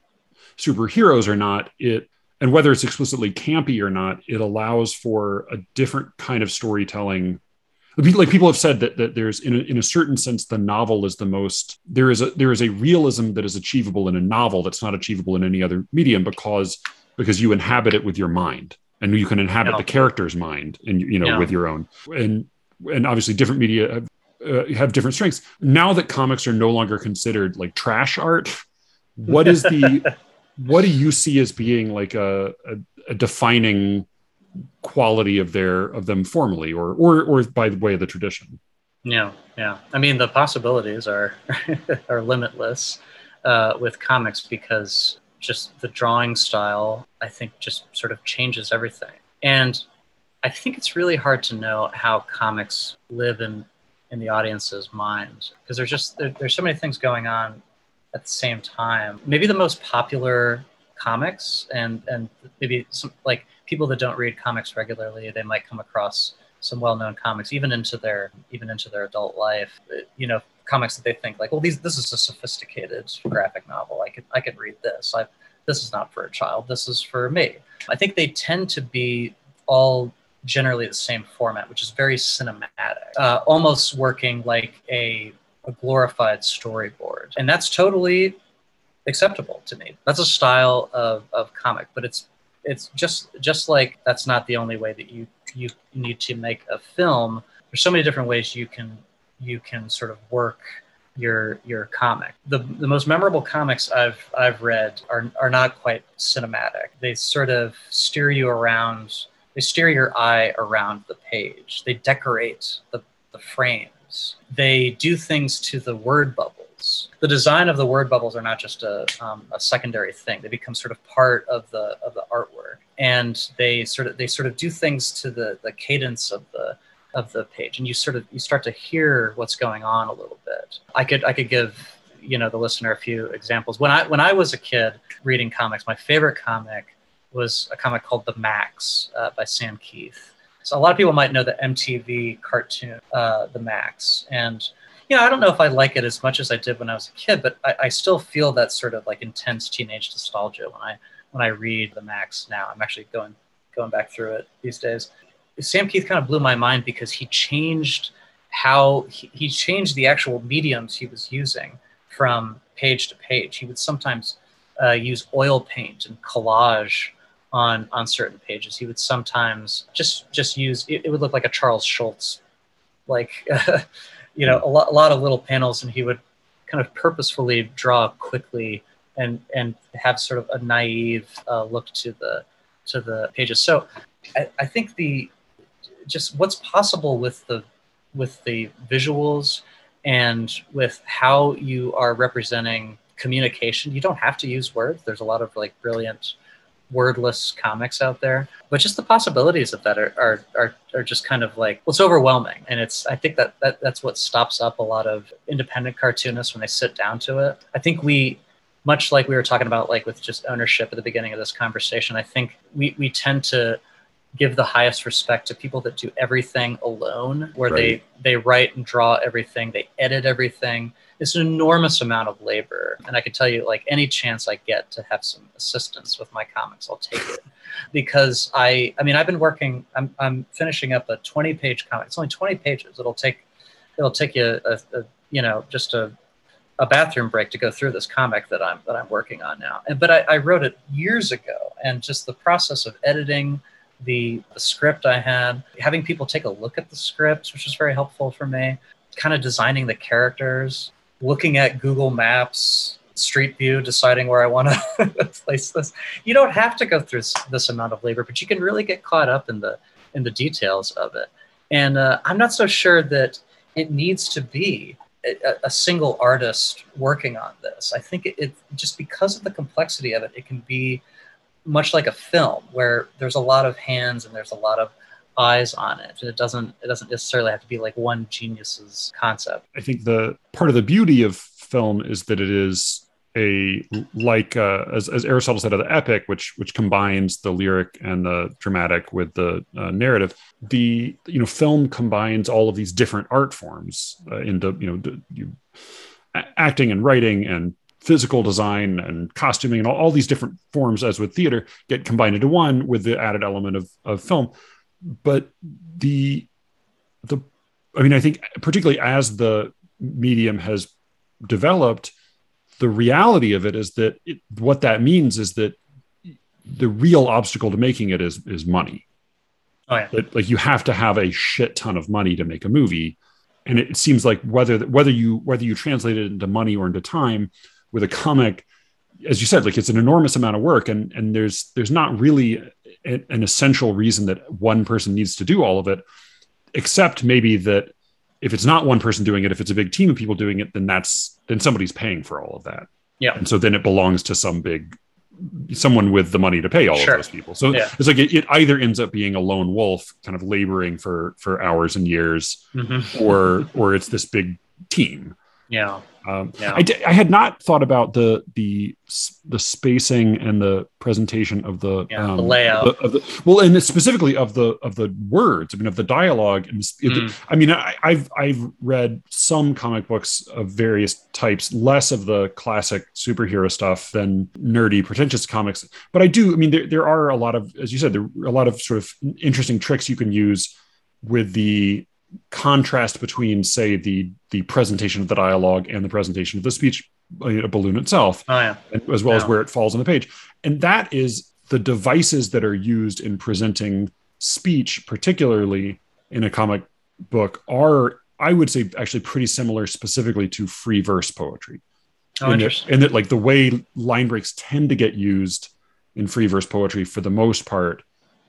superheroes or not, it and whether it's explicitly campy or not, it allows for a different kind of storytelling. Like people have said that, that there's in a, in a certain sense the novel is the most there is a there is a realism that is achievable in a novel that's not achievable in any other medium because because you inhabit it with your mind and you can inhabit the character's mind and you know with your own. And and obviously different media have, uh, have different strengths. Now that comics are no longer considered like trash art what is the what do you see as being like a, a, a, defining quality of their of them formally or or or by the way of the tradition. Yeah yeah. I mean the possibilities are are limitless uh, with comics because just the drawing style i think just sort of changes everything. And i think it's really hard to know how comics live in in the audience's mind because there's just there, there's so many things going on at the same time. Maybe the most popular comics and and maybe some like people that don't read comics regularly, they might come across some well-known comics even into their even into their adult life. You know, comics that they think like, well, these this is a sophisticated graphic novel. I could I could read this. I this is not for a child. This is for me. I think they tend to be all generally the same format, which is very cinematic, uh, almost working like a a glorified storyboard. And that's totally acceptable to me. That's a style of, of comic, but it's it's just just like that's not the only way that you you need to make a film. There's so many different ways you can you can sort of work your your comic. The the most memorable comics I've I've read are are not quite cinematic. They sort of steer you around. They steer your eye around the page. They decorate the the frame they do things to the word bubbles. The design of the word bubbles are not just a, um, a secondary thing; they become sort of part of the of the artwork, and they sort of they sort of do things to the the cadence of the of the page, and you sort of you start to hear what's going on a little bit. I could I could give you know the listener a few examples. When I when I was a kid reading comics, my favorite comic was a comic called The Maxx uh, by Sam Kieth. so a lot of people might know the MTV cartoon, uh, The Maxx, and you know I don't know if I like it as much as I did when I was a kid, but I, I still feel that sort of like intense teenage nostalgia when I when I read The Maxx now. I'm actually going going back through it these days. Sam Kieth kind of blew my mind because he changed how he, he changed the actual mediums he was using from page to page. He would sometimes uh, use oil paint and collage on on certain pages. He would sometimes just just use it, it would look like a Charles Schulz, like you know a lot, a lot of little panels, and he would kind of purposefully draw quickly and and have sort of a naive uh, look to the to the pages. So I, I think the just what's possible with the with the visuals and with how you are representing communication. You don't have to use words. There's a lot of like brilliant wordless comics out there but just the possibilities of that are, are, are, are just kind of like well, it's overwhelming. And it's i think that, that that's what stops up a lot of independent cartoonists when they sit down to it. I think we much like we were talking about like with just ownership at the beginning of this conversation i think we, we tend to give the highest respect to people that do everything alone where right. they they write and draw everything they edit everything it's an enormous amount of labor. And I can tell you, like any chance I get to have some assistance with my comics, I'll take it. Because I, I mean, I've been working. I'm, I'm finishing up a 20 page comic. It's only 20 pages. It'll take, it'll take you a, a you know, just a, a bathroom break to go through this comic that I'm that I'm working on now. And but I, I wrote it years ago, and just the process of editing the, the script I had, having people take a look at the scripts, which was very helpful for me. Kind of designing the characters, looking at Google Maps, Street View, deciding where I want to place this. You don't have to go through this amount of labor, but you can really get caught up in the in the details of it. And uh, I'm not so sure that it needs to be a, a single artist working on this. I think it, it just because of the complexity of it, it can be much like a film where there's a lot of hands and there's a lot of eyes on it. and It doesn't it doesn't necessarily have to be like one genius's concept. I think the part of the beauty of film is that it is a like uh, as, as Aristotle said of the epic, which which combines the lyric and the dramatic with the uh, narrative. The you know film combines all of these different art forms uh, into you know you, acting and writing and physical design and costuming and all, all these different forms as with theater get combined into one with the added element of, of film but the the i mean i think particularly as the medium has developed the reality of it is that it, what that means is that the real obstacle to making it is is money. Oh yeah. That, like you have to have a shit ton of money to make a movie, and it seems like whether whether you whether you translate it into money or into time with a comic, as you said, like it's an enormous amount of work, and and there's there's not really a, an essential reason that one person needs to do all of it, except maybe that if it's not one person doing it, if it's a big team of people doing it, then that's then somebody's paying for all of that. Yeah. And so then it belongs to some big someone with the money to pay all sure. of those people. So yeah. it's like it, it, either ends up being a lone wolf kind of laboring for for hours and years mm-hmm. or or it's this big team. Yeah. Um, yeah. I, d- I had not thought about the the the spacing and the presentation of the, yeah, um, the layout the, of the, well, and specifically of the of the words. I mean, of the dialogue. And mm. I mean, I, have I've read some comic books of various types, less of the classic superhero stuff than nerdy, pretentious comics. But I do. I mean, there there are a lot of, as you said, there are a lot of sort of interesting tricks you can use with the contrast between, say, the the presentation of the dialogue and the presentation of the speech uh, a balloon itself, oh, yeah. as well yeah. as where it falls on the page. And that is the devices that are used in presenting speech, particularly in a comic book, are I would say actually pretty similar, specifically to free verse poetry. Oh, interesting. That, and that like the way line breaks tend to get used in free verse poetry for the most part,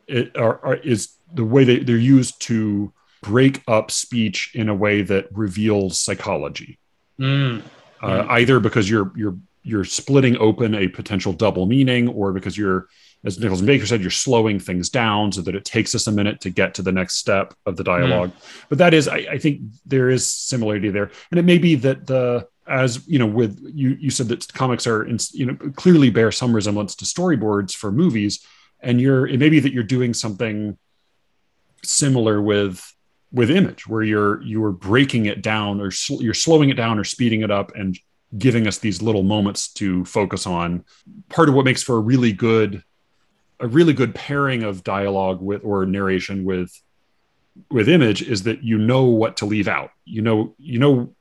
it are, are is the way they, they're used to break up speech in a way that reveals psychology. Mm. Uh, mm. Either because you're you're you're splitting open a potential double meaning, or because you're, as Nicholas Baker said, you're slowing things down so that it takes us a minute to get to the next step of the dialogue. Mm. But that is, I, I think, there is similarity there, and it may be that the as you know with you you said that comics are you know clearly bear some resemblance to storyboards for movies and you're it may be that you're doing something similar with with image where you're you're breaking it down or sl- you're slowing it down or speeding it up and giving us these little moments to focus on. Part of what makes for a really good a really good pairing of dialogue with or narration with with image is that you know what to leave out. You know you know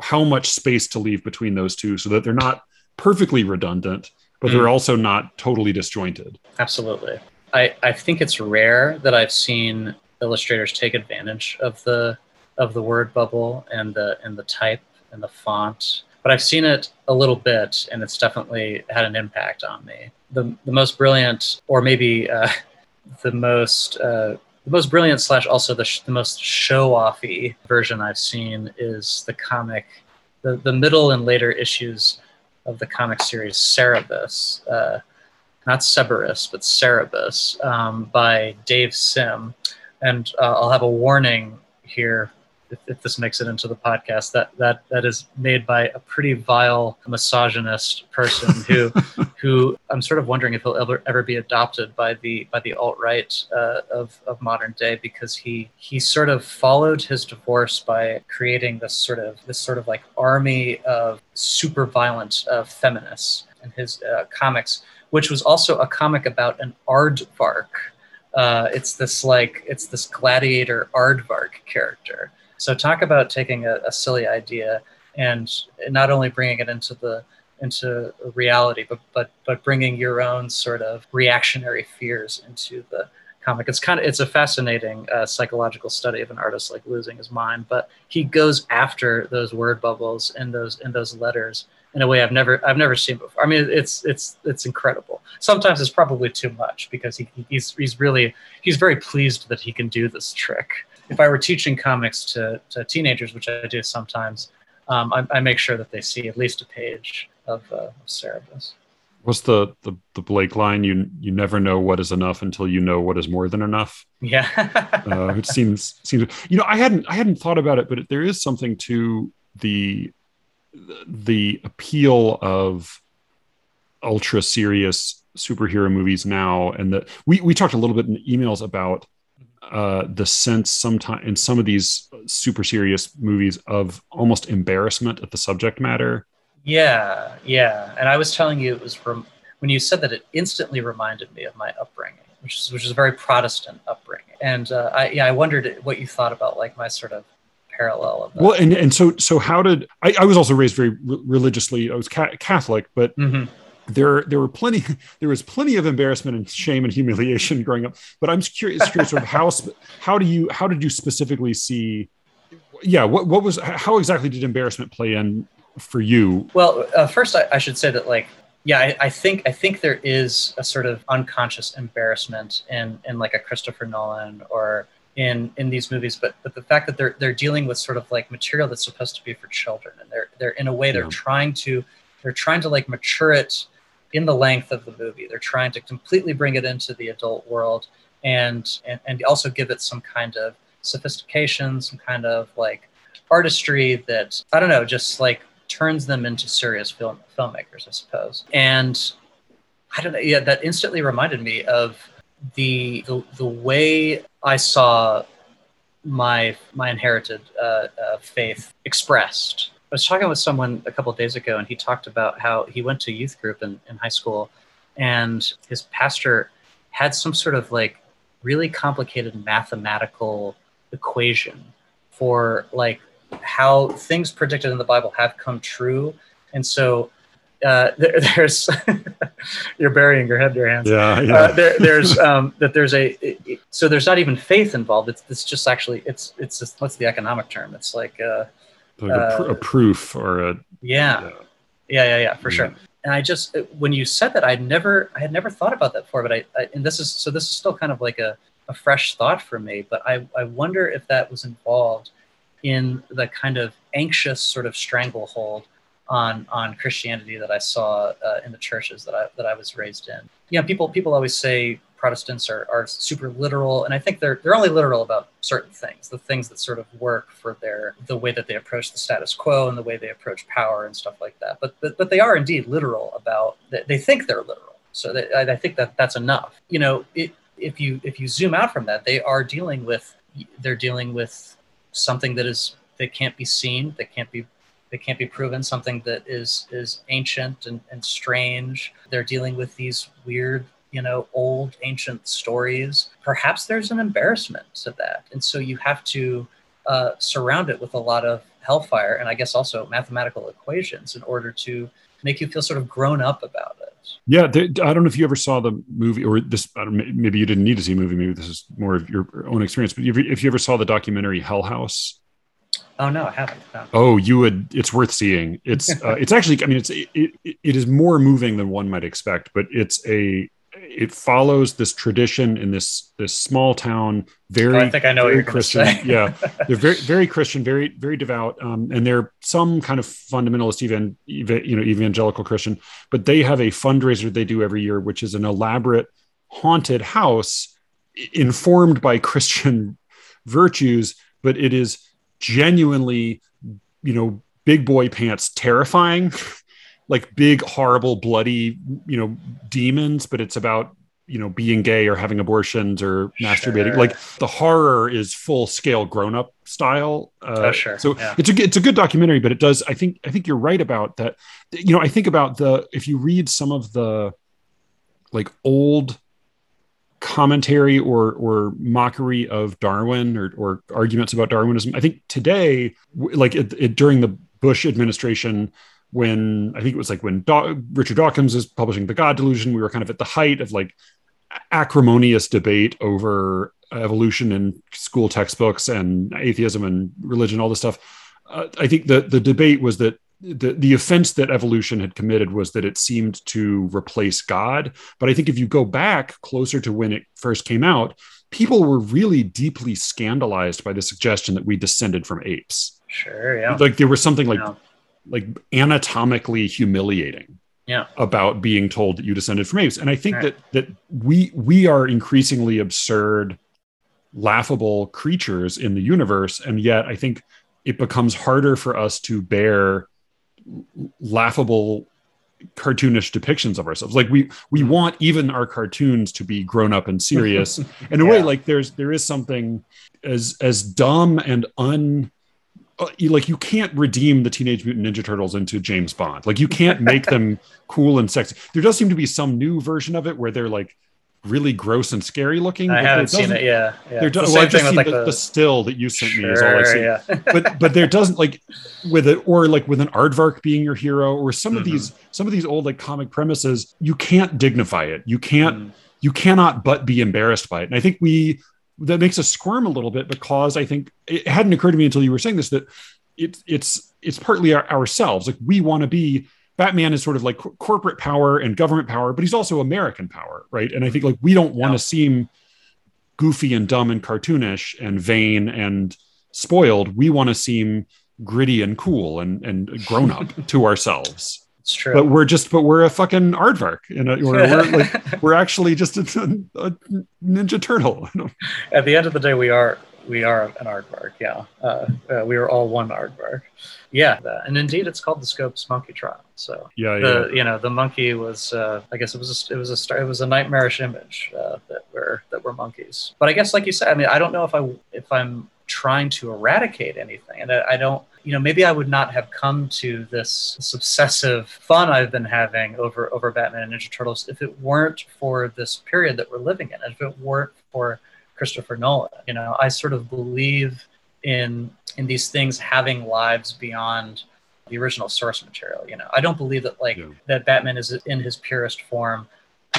how much space to leave between those two so that they're not perfectly redundant but mm. they're also not totally disjointed. Absolutely. I, I think it's rare that I've seen illustrators take advantage of the of the word bubble and the and the type and the font but I've seen it a little bit, and it's definitely had an impact on me. The, the most brilliant, or maybe uh, the most uh, the most brilliant slash also the, sh- the most show offy version I've seen is the comic, the, the middle and later issues of the comic series Cerebus, uh, not Cerberus, but Cerebus um, by Dave Sim and uh, I'll have a warning here if, if, this makes it into the podcast that that that is made by a pretty vile misogynist person who who I'm sort of wondering if he'll ever ever be adopted by the by the alt right uh, of of modern day because he he sort of followed his divorce by creating this sort of this sort of like army of super violent uh, feminists in his uh, comics, which was also a comic about an aardvark uh, it's this like it's this gladiator aardvark character. So talk about taking a, a, silly idea and not only bringing it into the into reality, but but but bringing your own sort of reactionary fears into the comic. It's kind of it's a fascinating uh, psychological study of an artist like losing his mind, but he goes after those word bubbles in those in those letters in a way I've never I've never seen before. I mean, it's it's it's incredible. Sometimes it's probably too much because he, he's he's really he's very pleased that he can do this trick. If I were teaching comics to, to teenagers, which I do sometimes, um, I, I, make sure that they see at least a page of, uh, of Cerebus. What's the, the the Blake line? You you never know what is enough until you know what is more than enough. Yeah, uh, it seems seems you know I hadn't I hadn't thought about it, but there is something to the the appeal of ultra serious superhero movies now and that we we talked a little bit in emails about uh, the sense sometimes in some of these super serious movies of almost embarrassment at the subject matter. Yeah, yeah. And I was telling you it was from when you said that it instantly reminded me of my upbringing, which is which is a very Protestant upbringing. And uh, I yeah, I wondered what you thought about like my sort of parallel of that. Well, and and so so how did I? I was also raised very re- religiously. I was ca- Catholic, but. Mm-hmm there there were plenty there was plenty of embarrassment and shame and humiliation growing up but i'm curious curious of how how do you how did you specifically see yeah what what was how exactly did embarrassment play in for you well uh, first I, I, should say that like yeah I, I, think i think there is a sort of unconscious embarrassment in in like a christopher nolan or in in these movies but but the fact that they're they're dealing with sort of like material that's supposed to be for children and they're they're in a way they're yeah. trying to they're trying to like mature it in the length of the movie. They're trying to completely bring it into the adult world and, and, and also give it some kind of sophistication, some kind of like artistry that, I don't know, just like turns them into serious film filmmakers, I suppose. And I don't know, yeah, that instantly reminded me of the the, the way I saw my my inherited uh, uh, faith expressed. I was talking with someone a couple days ago, and he talked about how he went to youth group in, in high school, and his pastor had some sort of like really complicated mathematical equation for like how things predicted in the Bible have come true, and so uh, there, there's you're burying your head in your hands. Yeah, yeah. Uh, there, there's um, that there's a it, so there's not even faith involved. It's it's just actually it's it's just what's the economic term? It's like uh, like a, pr- a, uh, proof or a yeah. yeah yeah yeah yeah for yeah. sure and i just uh, when you said that i'd never i had never thought about that before but I, I, and this is so this is still kind of like a, a fresh thought for me but i i wonder if that was involved in the kind of anxious sort of stranglehold on on christianity that i saw uh, in the churches that i that i was raised in yeah people people always say Protestants are, are super literal, and I think they're they're only literal about certain things, the things that sort of work for their the way that they approach the status quo and the way they approach power and stuff like that. But but, but they are indeed literal about they think they're literal. So they, I, I think that that's enough. You know, it, if you if you zoom out from that, they are dealing with they're dealing with something that is that can't be seen, that can't be that can't be proven, something that is is ancient and, and strange. They're dealing with these weird you know old ancient stories. Perhaps there's an embarrassment to that. And so you have to uh, surround it with a lot of hellfire and i guess also mathematical equations in order to make you feel sort of grown up about it. Yeah i don't know if you ever saw the movie or this maybe you didn't need to see a movie. Maybe this is more of your own experience. But if you ever saw the documentary hell house Oh no, I haven't. No. Oh, you would. It's worth seeing. It's uh, it's actually. I mean, it's it, it, it is more moving than one might expect, but it's a it follows this tradition in this this small town very oh, i think i know very christian yeah they're very very christian very very devout um, and they're some kind of fundamentalist even you know evangelical christian but they have a fundraiser they do every year which is an elaborate haunted house informed by christian virtues but it is genuinely you know big boy pants terrifying like big horrible bloody you know demons but it's about you know being gay or having abortions or masturbating like the horror is full scale grown up style uh, oh, sure. so yeah. it's a it's a good documentary but it does i think i think you're right about that you know i think about the if you read some of the like old commentary or or mockery of darwin or or arguments about darwinism i think today like it, it, during the bush administration when I think it was like when Do- Richard Dawkins is publishing The God Delusion, we were kind of at the height of like acrimonious debate over evolution in school textbooks and atheism and religion, all this stuff. Uh, I think the the debate was that the the offense that evolution had committed was that it seemed to replace God. But I think if you go back closer to when it first came out, people were really deeply scandalized by the suggestion that we descended from apes. Sure, yeah. Like there was something like yeah like anatomically humiliating yeah. about being told that you descended from apes. And I think right. that that we we are increasingly absurd, laughable creatures in the universe, and yet I think it becomes harder for us to bear laughable cartoonish depictions of ourselves like we we Mm-hmm. want even our cartoons to be grown up and serious in a Yeah. way like there's there is something as as dumb and un uh, like you can't redeem the teenage mutant ninja turtles into james bond like you can't make them cool and sexy there does seem to be some new version of it where they're like really gross and scary looking I haven't seen it. Yeah, yeah. there The well, I've just thing seen with the, like the still that you sent me is all I see yeah. but but there doesn't like with it or like with an aardvark being your hero or some of Mhm. these some of these old like comic premises you can't dignify it you can't Mm. you cannot but be embarrassed by it and i think we that makes us squirm a little bit because i think it hadn't occurred to me until you were saying this that it's it's it's partly our, ourselves like we want to be batman is sort of like co- corporate power and government power but he's also american power right and i think like we don't want to Yeah. seem goofy and dumb and cartoonish and vain and spoiled we want to seem gritty and cool and and grown up to ourselves It's true. but we're just but we're a fucking aardvark you know we're, we're like we're actually just a, a ninja turtle At the end of the day, we are we are an aardvark. Yeah, uh, uh, we are all one aardvark. Yeah, and indeed, it's called the Scopes Monkey Trial. So yeah yeah the you know the monkey was uh, I guess it was a, it was a star- it was a nightmarish image uh, that were that were monkeys. But I guess like you said, I mean I don't know if I if I'm trying to eradicate anything, and I, I don't you know maybe I would not have come to this, this obsessive fun I've been having over over Batman and Ninja Turtles if it weren't for this period that we're living in, if it weren't for Christopher Nolan. You know I sort of believe in in these things having lives beyond the original source material. You know, I don't believe that like Yeah. that Batman is in his purest form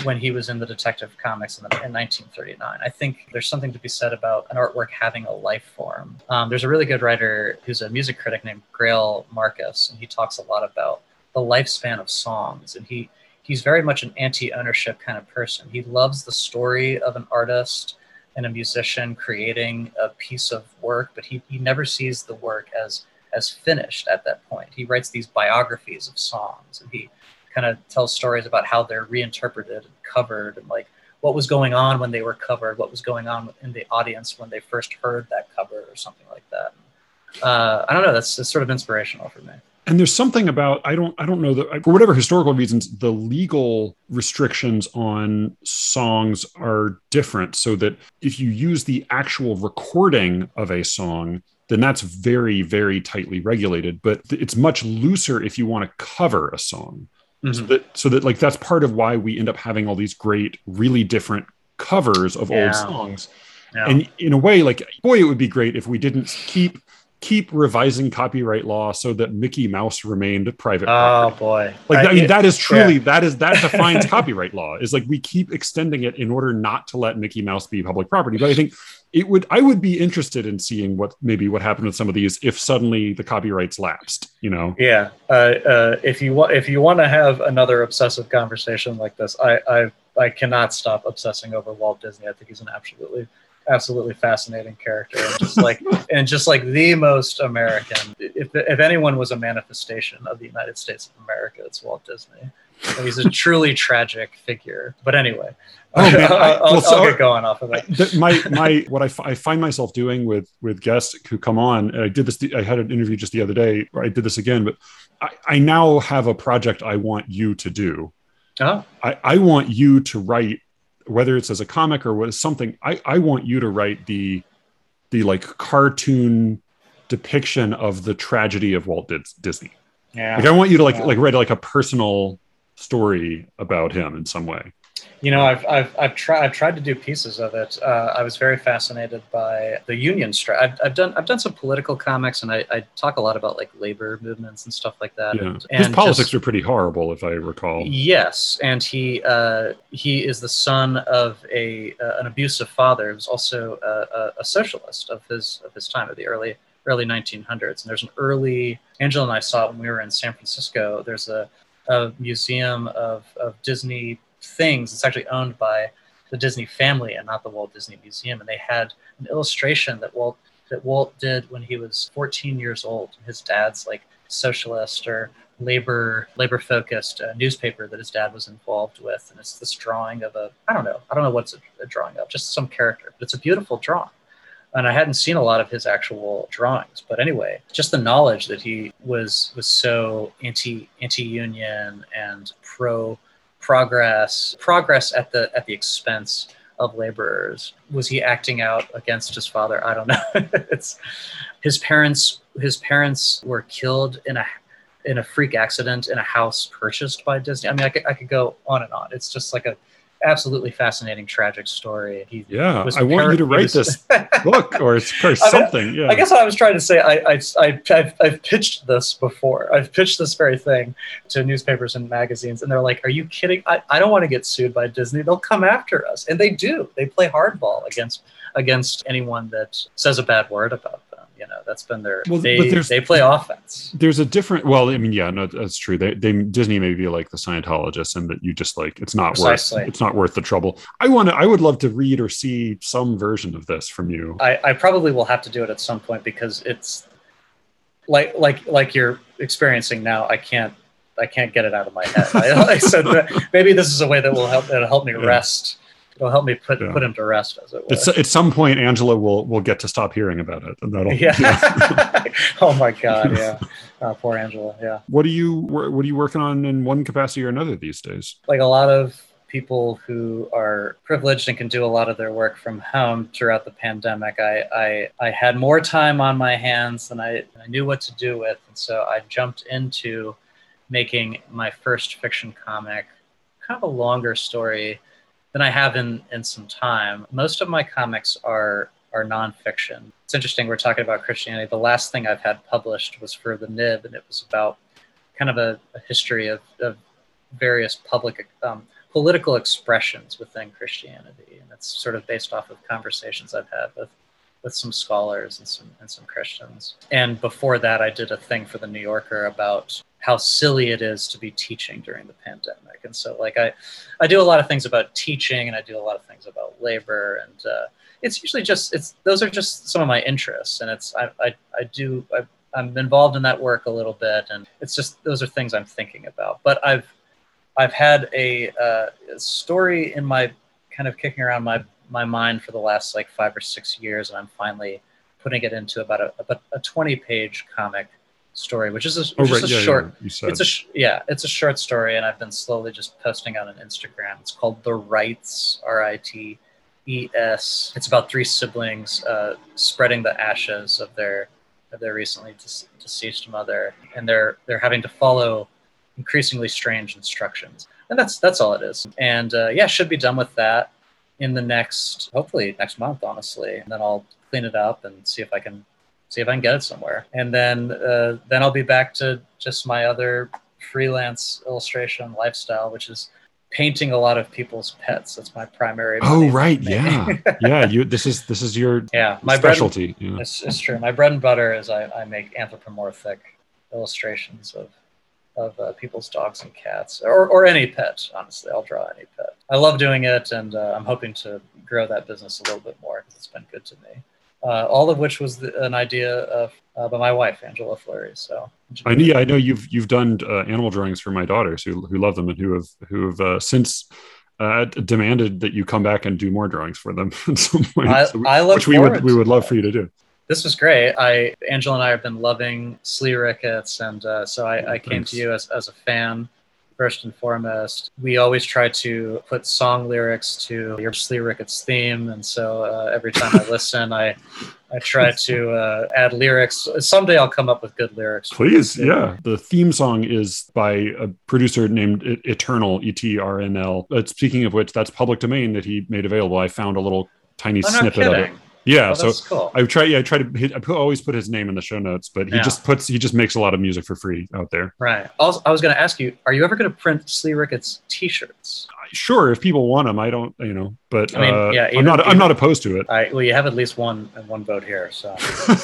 when he was in the Detective Comics in, the, in 1939. I think there's something to be said about an artwork having a life form. Um, there's a really good writer who's a music critic named Greil Marcus, and he talks a lot about the lifespan of songs, and he he's very much an anti-ownership kind of person. He loves the story of an artist and a musician creating a piece of work, but he, he never sees the work as as finished at that point. He writes these biographies of songs and he kind of tells stories about how they're reinterpreted and covered and like what was going on when they were covered, what was going on in the audience when they first heard that cover or something like that. Uh, I don't know. That's, that's sort of inspirational for me. And there's something about i don't i don't know that for whatever historical reasons the legal restrictions on songs are different so that if you use the actual recording of a song then that's very very tightly regulated but it's much looser if you want to cover a song so mm-hmm. that so that like that's part of why we end up having all these great really different covers of Yeah. old songs Yeah. and in a way like boy it would be great if we didn't keep keep revising copyright law so that mickey mouse remained private oh property. boy. like I mean, yeah. that is truly that is that defines copyright law is like we keep extending it in order not to let mickey mouse be public property but i think it would i would be interested in seeing what maybe what happened with some of these if suddenly the copyrights lapsed you know Yeah, uh, uh, if you want, if you want to have another obsessive conversation like this, I, I, I cannot stop obsessing over Walt Disney. I think he's an absolutely, absolutely fascinating character, and just like, and just like the most American. If if anyone was a manifestation of the United States of America, it's Walt Disney. And he's a truly tragic figure. But anyway, Oh, man, I- I'll, I'll- well, so- I'll get going off of that. my my what I, f- I find myself doing with with guests who come on and i did this i had an interview just the other day where i did this again but i, I now have a project i want you to do Oh, I, I want you to write whether it's as a comic or what something I, I want you to write the the like cartoon depiction of the tragedy of walt disney yeah. like i want you to like Yeah. like write like a personal story about him in some way You know, I've I've I've tried I've tried to do pieces of it. Uh, I was very fascinated by the union strike. I've, I've done I've done some political comics, and I, I talk a lot about like labor movements and stuff like that. yeah And, his and politics just- are pretty horrible if i recall Yes, and he uh, he is the son of a uh, an abusive father. He was also a, a, a socialist of his of his time of the early early 1900s. And there's an early Angela and I saw it when we were in San Francisco. There's a, a museum of, of Disney things. It's actually owned by the Disney family and not the Walt Disney Museum. And they had an illustration that Walt that Walt did when he was 14 years old. His dad's like socialist or labor labor focused uh, newspaper that his dad was involved with and it's this drawing of a i don't know i don't know what's a, a drawing of just some character but it's a beautiful drawing and I hadn't seen a lot of his actual drawings. But anyway, just the knowledge that he was was so anti anti union and pro progress progress at the at the expense of laborers. Was he acting out against his father? I don't know. it's his parents. His parents were killed in a in a freak accident in a house purchased by Disney. I mean, I could, I could go on and on. It's just like a absolutely fascinating, tragic story. He yeah, I want you to write this book or, or something. I yeah. I guess what I was trying to say, I, I, I, have I've pitched this before. I've pitched this very thing to newspapers and magazines, and they're like, "Are you kidding? I, I don't want to get sued by Disney. They'll come after us," and they do. They play hardball against against anyone that says a bad word about you know, that's been their well, they they play offense. There's a different. Well, I mean, yeah, no, that's true. They, they Disney may be like the Scientologists, and that you just like it's not Precisely. worth it's not worth the trouble. I want to. I would love to read or see some version of this from you. I, I probably will have to do it at some point because it's like like like you're experiencing now. I can't I can't get it out of my head. I, I said that maybe this is a way that will help that'll help me yeah. rest it'll help me put yeah. put him to rest, as it were. at some point, Angela will will get to stop hearing about it, and that'll. Yeah. yeah. oh my God! Yeah. Uh, poor Angela. Yeah. What are you What are you working on in one capacity or another these days? Like a lot of people who are privileged and can do a lot of their work from home throughout the pandemic, I, I, I had more time on my hands than I, I knew what to do with. And so I jumped into making my first fiction comic, kind of a longer story than I have in in some time. Most of my comics are are nonfiction. It's interesting. We're talking about Christianity. The last thing I've had published was for the Nib, and it was about kind of a, a history of, of various public um, political expressions within Christianity, and it's sort of based off of conversations I've had with with some scholars and some and some Christians. And before that, I did a thing for the New Yorker about how silly it is to be teaching during the pandemic. And so, like, I, I do a lot of things about teaching, and I do a lot of things about labor, and uh, it's usually just it's those are just some of my interests, and it's I I, I do I, I'm involved in that work a little bit, and it's just those are things I'm thinking about. But I've I've had a, uh, a story in my kind of kicking around my my mind for the last like five or six years, and I'm finally putting it into about a about a 20 page comic story, which is a, oh, which oh, right. is a yeah, short. Yeah, it's a sh- yeah, it's a short story, and I've been slowly just posting on an Instagram. It's called The Rites, R I T E S. It's about three siblings uh, spreading the ashes of their of their recently deceased mother, and they're they're having to follow increasingly strange instructions, and that's that's all it is. And uh, yeah, should be done with that in the next hopefully next month, honestly, and then I'll clean it up and see if I can see if I can get it somewhere. And then uh, then I'll be back to just my other freelance illustration lifestyle, which is painting a lot of people's pets. That's my primary. Oh right, yeah, yeah. You this is this is your yeah my specialty. Yeah. it's, it's true. My bread and butter is I, I make anthropomorphic illustrations of of uh, people's dogs and cats, or, or any pet. Honestly, I'll draw any pet. I love doing it, and uh, I'm hoping to grow that business a little bit more because it's been good to me uh, all of which was the, an idea of uh, by my wife Angela Fleury. So I know, yeah, I know you've you've done uh, animal drawings for my daughters who who love them and who have who have uh, since. Uh, demanded that you come back and do more drawings for them at some point, I, so we, I which we would we would love for you to do. This was great. I Angela and I have been loving Slee Ricketts, and uh, so I, I came to you as, as a fan first and foremost. We always try to put song lyrics to your Slee Ricketts theme, and so uh, every time I listen, I I try to uh, add lyrics. Someday I'll come up with good lyrics. Please, yeah. The theme song is by a producer named Eternal, E T R N L. Speaking of which, that's public domain that he made available. I found a little tiny oh, snippet of it. Yeah, oh, so cool. I try. Yeah, I try to. Hit, I always put his name in the show notes, but he yeah. just puts. He just makes a lot of music for free out there. Right. Also, I was going to ask you: Are you ever going to print Slee Ricketts T-shirts? Sure, if people want them. I don't. You know, but I mean, uh, yeah, even, I'm not. Even, I'm not opposed to it. I, well, you have at least one one vote here. So,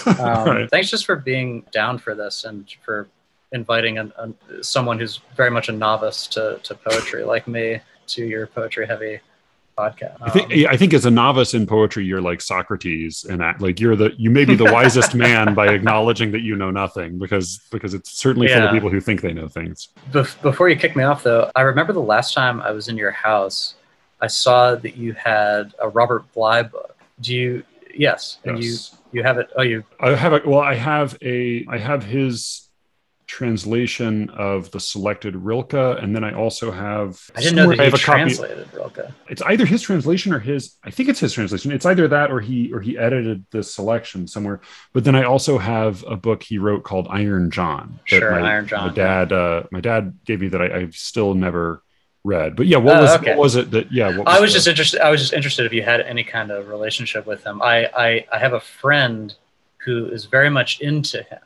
um, right. thanks just for being down for this and for inviting a, a, someone who's very much a novice to to poetry like me to your poetry heavy podcast. I think um, I think as a novice in poetry, you're like Socrates, and that like you're the you may be the wisest man by acknowledging that you know nothing, because because it's certainly yeah. full of people who think they know things. Bef- before you kick me off, though, I remember the last time I was in your house, I saw that you had a Robert Bly book. Do you Yes, and Yes. you you have it. Oh, you I have a well, I have a I have his translation of the selected Rilke, and then I also have I didn't know that I he have a copy. translated Rilke. It's either his translation or his. I think it's his translation. It's either that or he or he edited the selection somewhere. But then I also have a book he wrote called Iron John. Sure, my, Iron John, My dad, uh, my dad gave me that I, I've still never read. But yeah, what Oh, was okay. what was it that? Yeah, what I was the- just interested. I was just interested if you had any kind of relationship with him. I, I I have a friend who is very much into him,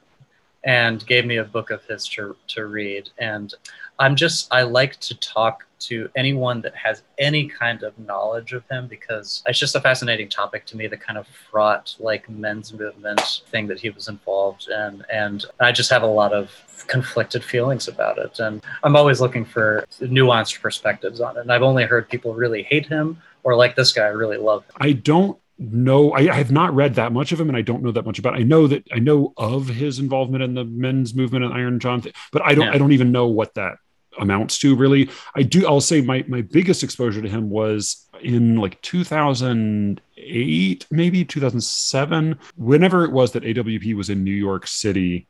and gave me a book of his to to read. And I'm just I like to talk to anyone that has any kind of knowledge of him because it's just a fascinating topic to me. The kind of fraught like men's movement thing that he was involved in, and I just have a lot of conflicted feelings about it. And I'm always looking for nuanced perspectives on it. And I've only heard people really hate him or like this guy really love him. I don't know. I, I have not read that much of him, and I don't know that much about. I know that I know of his involvement in the men's movement and Iron John, thing, but I don't. Yeah. I don't even know what that amounts to really. I do. I'll say my my biggest exposure to him was in like 2008, maybe 2007. Whenever it was that AWP was in New York City,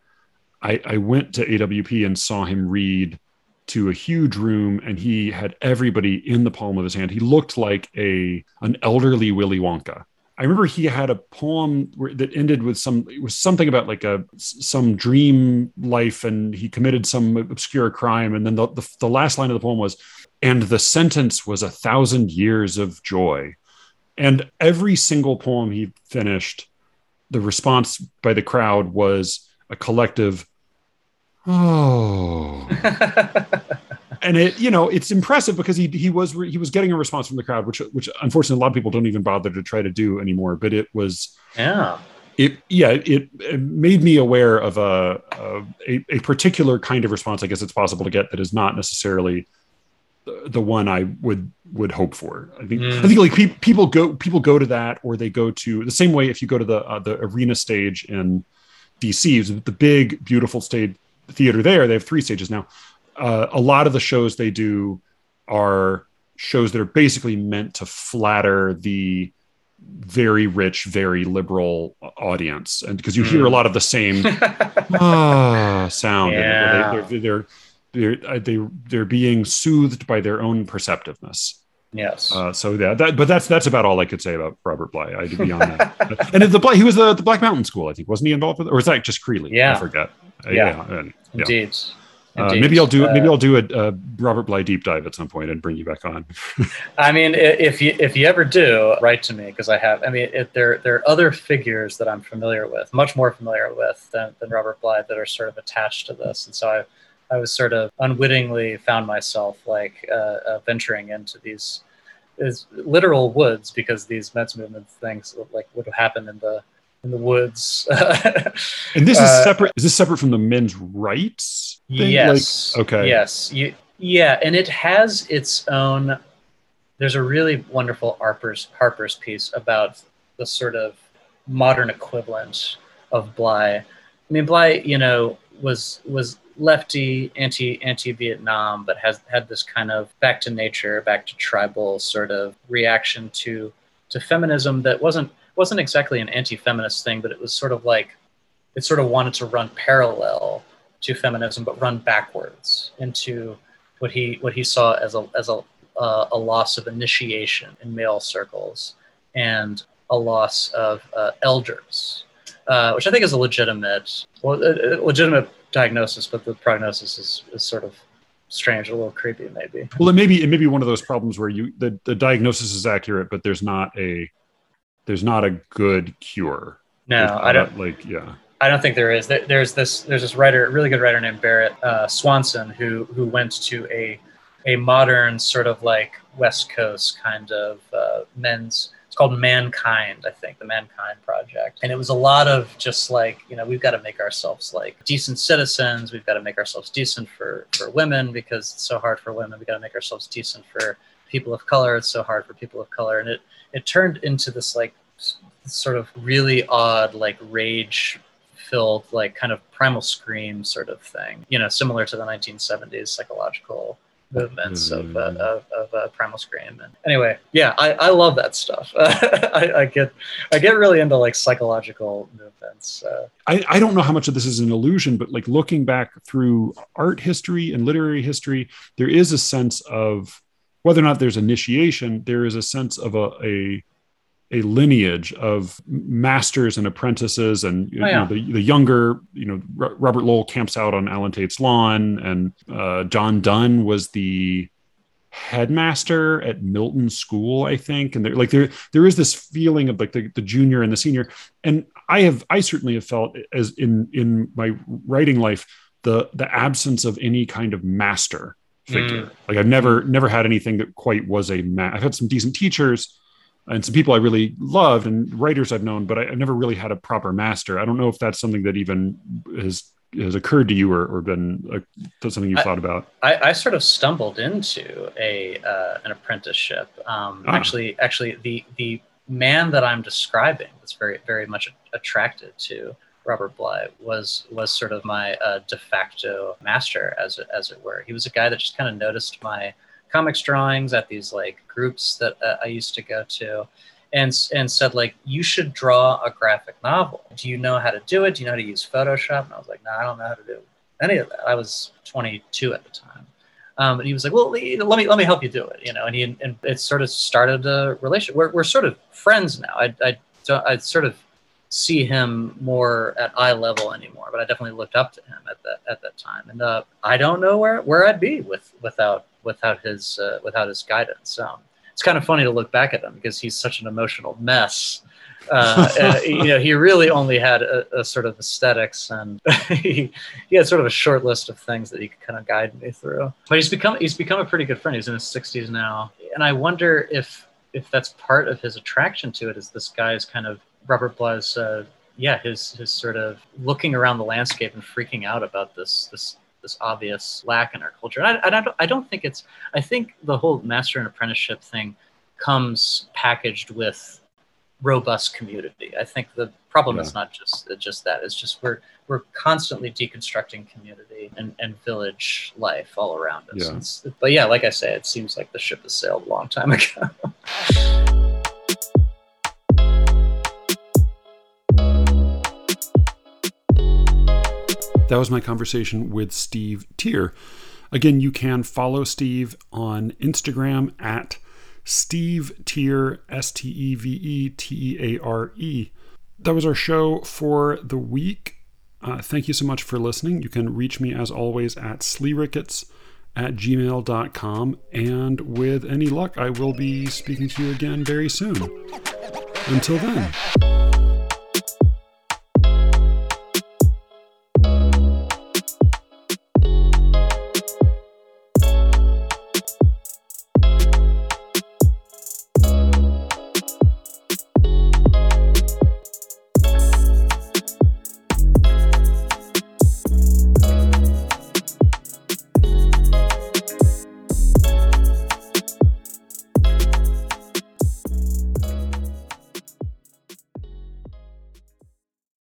I, I went to AWP and saw him read to a huge room and he had everybody in the palm of his hand. He looked like a an elderly Willy Wonka. I remember he had a poem where, that ended with some it was something about like a some dream life and he committed some obscure crime and then the, the, the last line of the poem was and the sentence was a thousand years of joy. And every single poem he finished the response by the crowd was a collective oh and it you know it's impressive because he he was he was getting a response from the crowd which which unfortunately a lot of people don't even bother to try to do anymore but it was yeah. it yeah it, it made me aware of a, a a particular kind of response i guess it's possible to get that is not necessarily the, the one i would would hope for i think Mm. i think like pe- people go people go to that or they go to the same way if you go to the uh, the arena stage in dc the big beautiful stage theater there they have three stages now uh, a lot of the shows they do are shows that are basically meant to flatter the very rich, very liberal audience, and because you hear a lot of the same ah sound, in it, where Yeah. they, they're they're they're uh, they they're being soothed by their own perceptiveness. yes. Uh, so yeah, that but that's that's about all I could say about Robert Bly. I beyond that, and the Bly, he was the, the Black Mountain School, I think, wasn't he involved with, it? or was that just Creeley? Yeah. I forget. Uh, Yeah. and- yeah. Indeed. Uh, maybe I'll do Uh, maybe I'll do a, a Robert Bly deep dive at some point and bring you back on. I mean, if you if you ever do, write to me because I have. I mean, there there are other figures that I'm familiar with, much more familiar with than, than Robert Bly, that are sort of attached to this, and so I I was sort of unwittingly found myself like uh, uh, venturing into these is literal woods because these men's movement things like would have happened in the in the woods. And this is Uh, separate. Is this separate from the men's rights? thing? Yes. Like, okay. Yes. You, yeah, and it has its own. There's a really wonderful Harper's Harper's piece about the sort of modern equivalent of Bly. I mean, Bly, you know, was was lefty, anti anti Vietnam, but has had this kind of back to nature, back to tribal sort of reaction to to feminism that wasn't wasn't exactly an anti-feminist thing, but it was sort of like it sort of wanted to run parallel to feminism, but run backwards into what he what he saw as a as a uh, a loss of initiation in male circles and a loss of uh, elders, uh, which I think is a legitimate well, a, a legitimate diagnosis, but the prognosis is, is sort of strange, a little creepy, maybe. Well, it may be it may be one of those problems where you the, the diagnosis is accurate, but there's not a there's not a good cure. No, There's I don't. not, like yeah. I don't think there is. There's this. There's this writer, really good writer named Barrett uh, Swanson, who who went to a a modern sort of like West Coast kind of uh, men's. It's called Mankind, I think, the Mankind Project, and it was a lot of just like you know we've got to make ourselves like decent citizens. We've got to make ourselves decent for for women because it's so hard for women. We got to make ourselves decent for people of color. It's so hard for people of color, and it it turned into this like sort of really odd like rage filled like kind of primal scream sort of thing you know similar to the 1970s psychological movements mm-hmm. of, uh, of, of uh, Primal Scream. And anyway, yeah, I, I love that stuff. I, I, get I get really into like psychological movements. Uh, I, I don't know how much of this is an illusion, but like looking back through art history and literary history, there is a sense of whether or not there's initiation, there is a sense of a, a a lineage of masters and apprentices and oh, yeah. know, the, the younger you know R- robert lowell camps out on allen tate's lawn and uh, john donne was the headmaster at milton school i think and there like there there is this feeling of like the, the junior and the senior and i have i certainly have felt as in in my writing life the the absence of any kind of master figure mm. like i've never never had anything that quite was a ma- i've had some decent teachers and some people I really loved and writers I've known, but I, have never really had a proper master. I don't know if that's something that even has has occurred to you or, or been something you've I, thought about. I, I, sort of stumbled into a uh, an apprenticeship. Um, ah. Actually, actually, the the man that I'm describing that's very very much attracted to Robert Bly was was sort of my uh, de facto master, as it, as it were. He was a guy that just kind of noticed my comics drawings at these like groups that uh, I used to go to, and and said like you should draw a graphic novel. Do you know how to do it? Do you know how to use Photoshop? And I was like, no, I don't know how to do any of that. I was 22 at the time. Um, and he was like, "Well, let me let me help you do it," you know. And he and it sort of started a relationship. We're, we're sort of friends now. I I I sort of see him more at eye level anymore, but I definitely looked up to him at that at that time. And uh, I don't know where where I'd be with without without his uh, without his guidance. Um, it's kind of funny to look back at him because he's such an emotional mess. Uh, uh, you know, he really only had a, a sort of aesthetics, and he, he had sort of a short list of things that he could kind of guide me through. But he's become he's become a pretty good friend. He's in his sixties now, and I wonder if if that's part of his attraction to it is this guy's kind of Robert Bly's uh, yeah his his sort of looking around the landscape and freaking out about this this this obvious lack in our culture. And I, I, don't, I don't think it's, I think the whole master and apprenticeship thing comes packaged with robust community. I think the problem yeah. is not just just that. It's just we're we're constantly deconstructing community and, and village life all around us. Yeah. But yeah, like I say, it seems like the ship has sailed a long time ago. That was my conversation with Steve Teare. Again, you can follow Steve on Instagram at Steve Teare, S T E V E T E A R E. That was our show for the week. Uh, thank you so much for listening. You can reach me as always at sleerickets at gmail.com. And with any luck, I will be speaking to you again very soon. Until then.